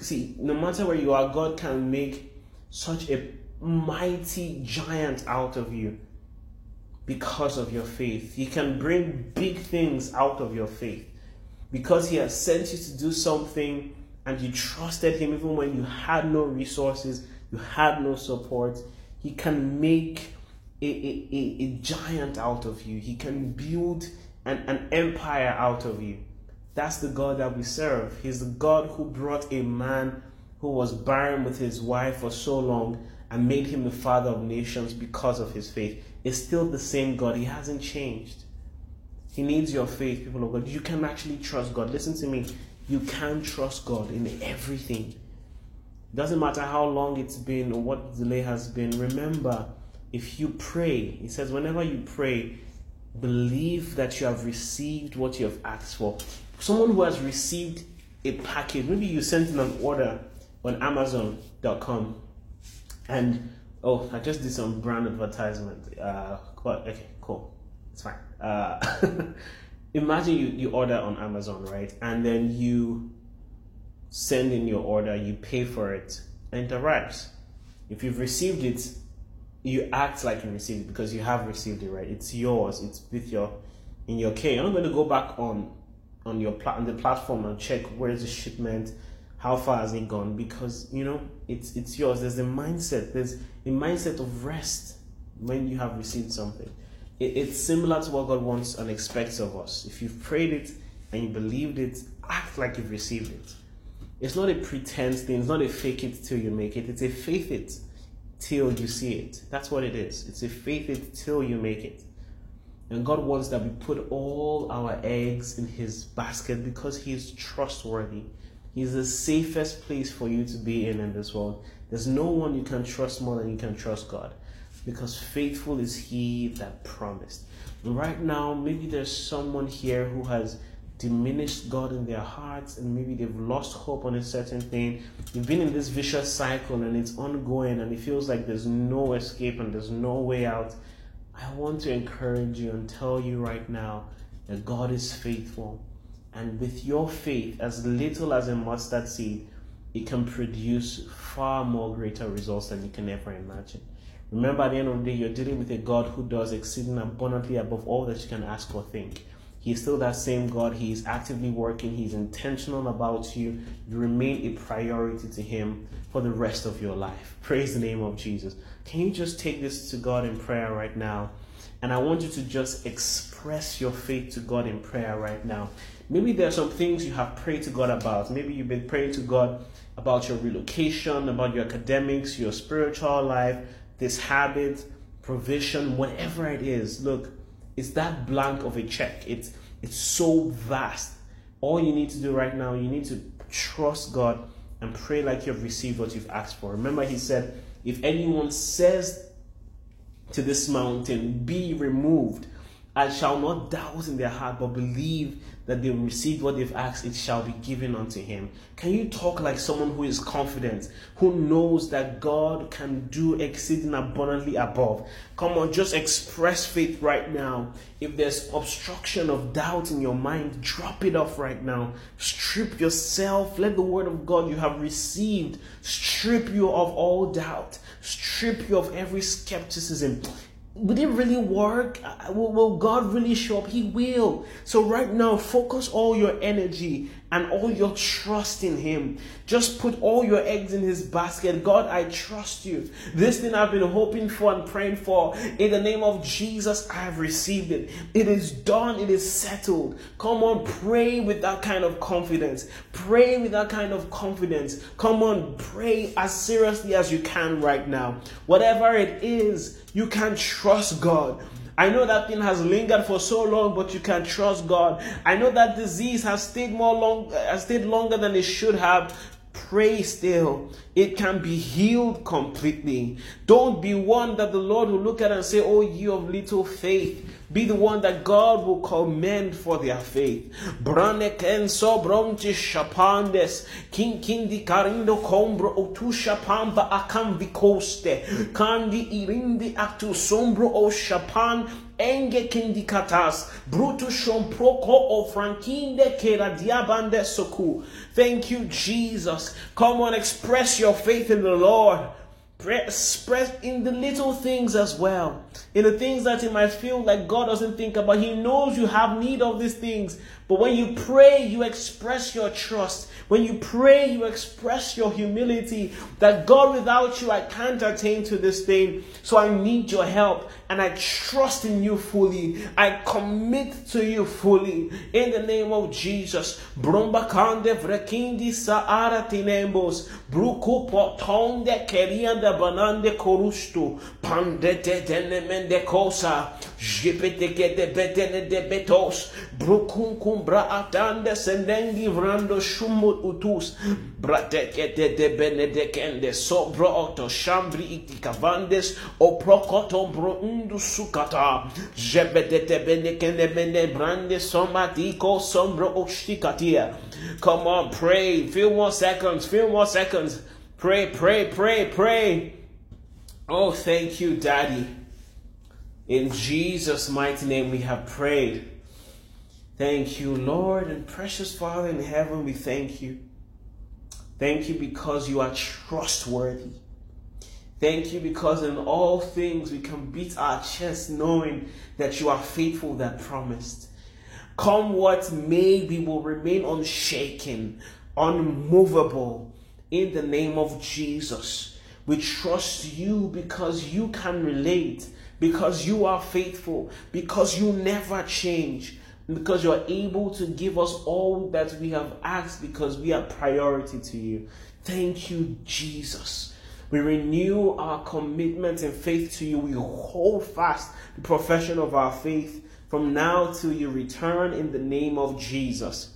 See, no matter where you are, God can make such a mighty giant out of you because of your faith. He can bring big things out of your faith because He has sent you to do something and you trusted Him even when you had no resources, you had no support, He can make a, a, a, a giant out of you. He can build an, an empire out of you. That's the God that we serve. He's the God who brought a man who was barren with his wife for so long and made him the father of nations because of his faith. It's still the same God. He hasn't changed. He needs your faith, people of God. You can actually trust God. Listen to me. You can trust God in everything. Doesn't matter how long it's been or what delay has been. Remember, if you pray, he says, whenever you pray, believe that you have received what you have asked for. Someone who has received a package, maybe you sent in an order on Amazon.com, and oh, I just did some brand advertisement. Uh, okay, cool. It's fine. Uh, imagine you, you order on Amazon, right? And then you send in your order, you pay for it, and it arrives. If you've received it, you act like you received it because you have received it, right? It's yours. It's with your in your care. You're not going to go back on on your pla- on the platform and check where's the shipment, how far has it gone? Because you know it's it's yours. There's a mindset. There's a mindset of rest when you have received something it's similar to what God wants and expects of us. If you've prayed it and you believed it, act like you've received it. It's not a pretense thing, it's not a fake it till you make it, it's a faith it till you see it. That's what it is. It's a faith it till you make it. And God wants that we put all our eggs in His basket because He is trustworthy. He's the safest place for you to be in in this world. There's no one you can trust more than you can trust God because faithful is he that promised. Right now, maybe there's someone here who has diminished God in their hearts and maybe they've lost hope on a certain thing. You've been in this vicious cycle and it's ongoing and it feels like there's no escape and there's no way out. I want to encourage you and tell you right now that God is faithful. And with your faith, as little as a mustard seed, it can produce far more greater results than you can ever imagine. Remember, at the end of the day, you're dealing with a God who does exceeding abundantly above all that you can ask or think. He's still that same God. He's actively working. He's intentional about you. You remain a priority to Him for the rest of your life. Praise the name of Jesus. Can you just take this to God in prayer right now? And I want you to just express your faith to God in prayer right now. Maybe there are some things you have prayed to God about. Maybe you've been praying to God about your relocation, about your academics, your spiritual life, this habit, provision, whatever it is, look, it's that blank of a check. It's it's so vast. All you need to do right now, you need to trust God and pray like you've received what you've asked for. Remember, he said, if anyone says to this mountain, be removed, I shall not doubt in their heart, but believe that they receive what they've asked, it shall be given unto him. Can you talk like someone who is confident, who knows that God can do exceeding abundantly above? Come on, just express faith right now. If there's obstruction of doubt in your mind, drop it off right now. Strip yourself. Let the word of God you have received strip you of all doubt, strip you of every skepticism would it really work? Uh, will, will, God really show up? He will. So, right now, focus all your energy and all your trust in Him. Just put all your eggs in His basket. God, I trust you. This thing I've been hoping for and praying for, in the name of Jesus, I have received it. It is done, it is settled. Come on, pray with that kind of confidence. Pray with that kind of confidence. Come on, pray as seriously as you can right now. Whatever it is, you can trust God. I know that thing has lingered for so long, but you can trust God. I know that disease has stayed more long, has stayed longer than it should have. Pray still. It can be healed completely. Don't be one that the Lord will look at and say, Oh, you of little faith. Be the one that God will commend for their faith. Braneken sobronti shapandes. King kindi karindo combro otu shapamba akam vikoste. Kandi irindi actu sombro o shapan enge kindikatas brutu proko o frankinde kera diabande soku. Thank you, Jesus. Come on, express your faith in the Lord. Express in the little things as well. In the things that you might feel like God doesn't think about. He knows you have need of these things. But when you pray, you express your trust. When you pray, you express your humility that God, without you, I can't attain to this thing. So I need your help and I trust in you fully. I commit to you fully. In the name of Jesus. Bromba kande vrekindi saara tinembos. Bruku potonde kerianda banande korustu. Pandete denemende kosa. Jipete kete betene de betos. Brukunkum bra atande sendengi vrando shumut utus. Shambri brande oshikatia. Come on, pray. Few more seconds. Few more seconds. Pray, pray, pray, pray. Oh, thank you, Daddy. In Jesus' mighty name we have prayed. Thank you, Lord and precious Father in heaven, we thank you. Thank you because you are trustworthy. Thank you because in all things we can beat our chest knowing that you are faithful that promised. Come what may, we will remain unshaken, unmovable in the name of Jesus. We trust you because you can relate, because you are faithful, because you never change, because you're able to give us all that we have asked because we are priority to you. Thank you, Jesus. We renew our commitment and faith to you. We hold fast the profession of our faith from now till you return in the name of Jesus.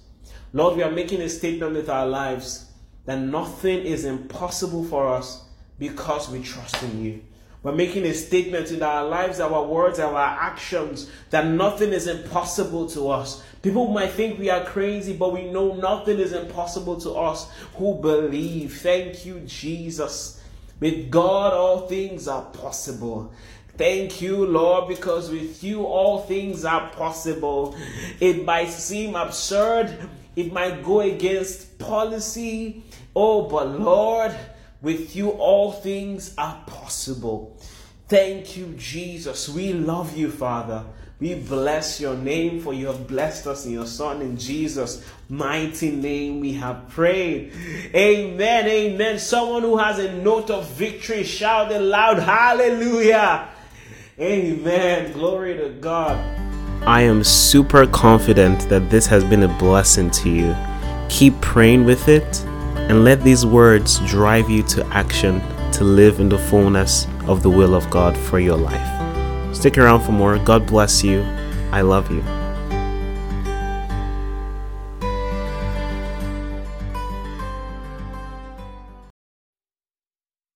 Lord, we are making a statement with our lives that nothing is impossible for us because we trust in you. We're making a statement in our lives, our words, our actions that nothing is impossible to us. People might think we are crazy, but we know nothing is impossible to us who believe. Thank you, Jesus. With God, all things are possible. Thank you, Lord, because with you all things are possible. It might seem absurd, it might go against policy. Oh, but Lord, with you, all things are possible. Thank you, Jesus. We love you, Father. We bless your name for you have blessed us in your Son in Jesus' mighty name. We have prayed. Amen. Amen. Someone who has a note of victory, shout loud. Hallelujah. Amen. Glory to God. I am super confident that this has been a blessing to you. Keep praying with it and let these words drive you to action to live in the fullness of the will of God for your life. Stick around for more. God bless you. I love you.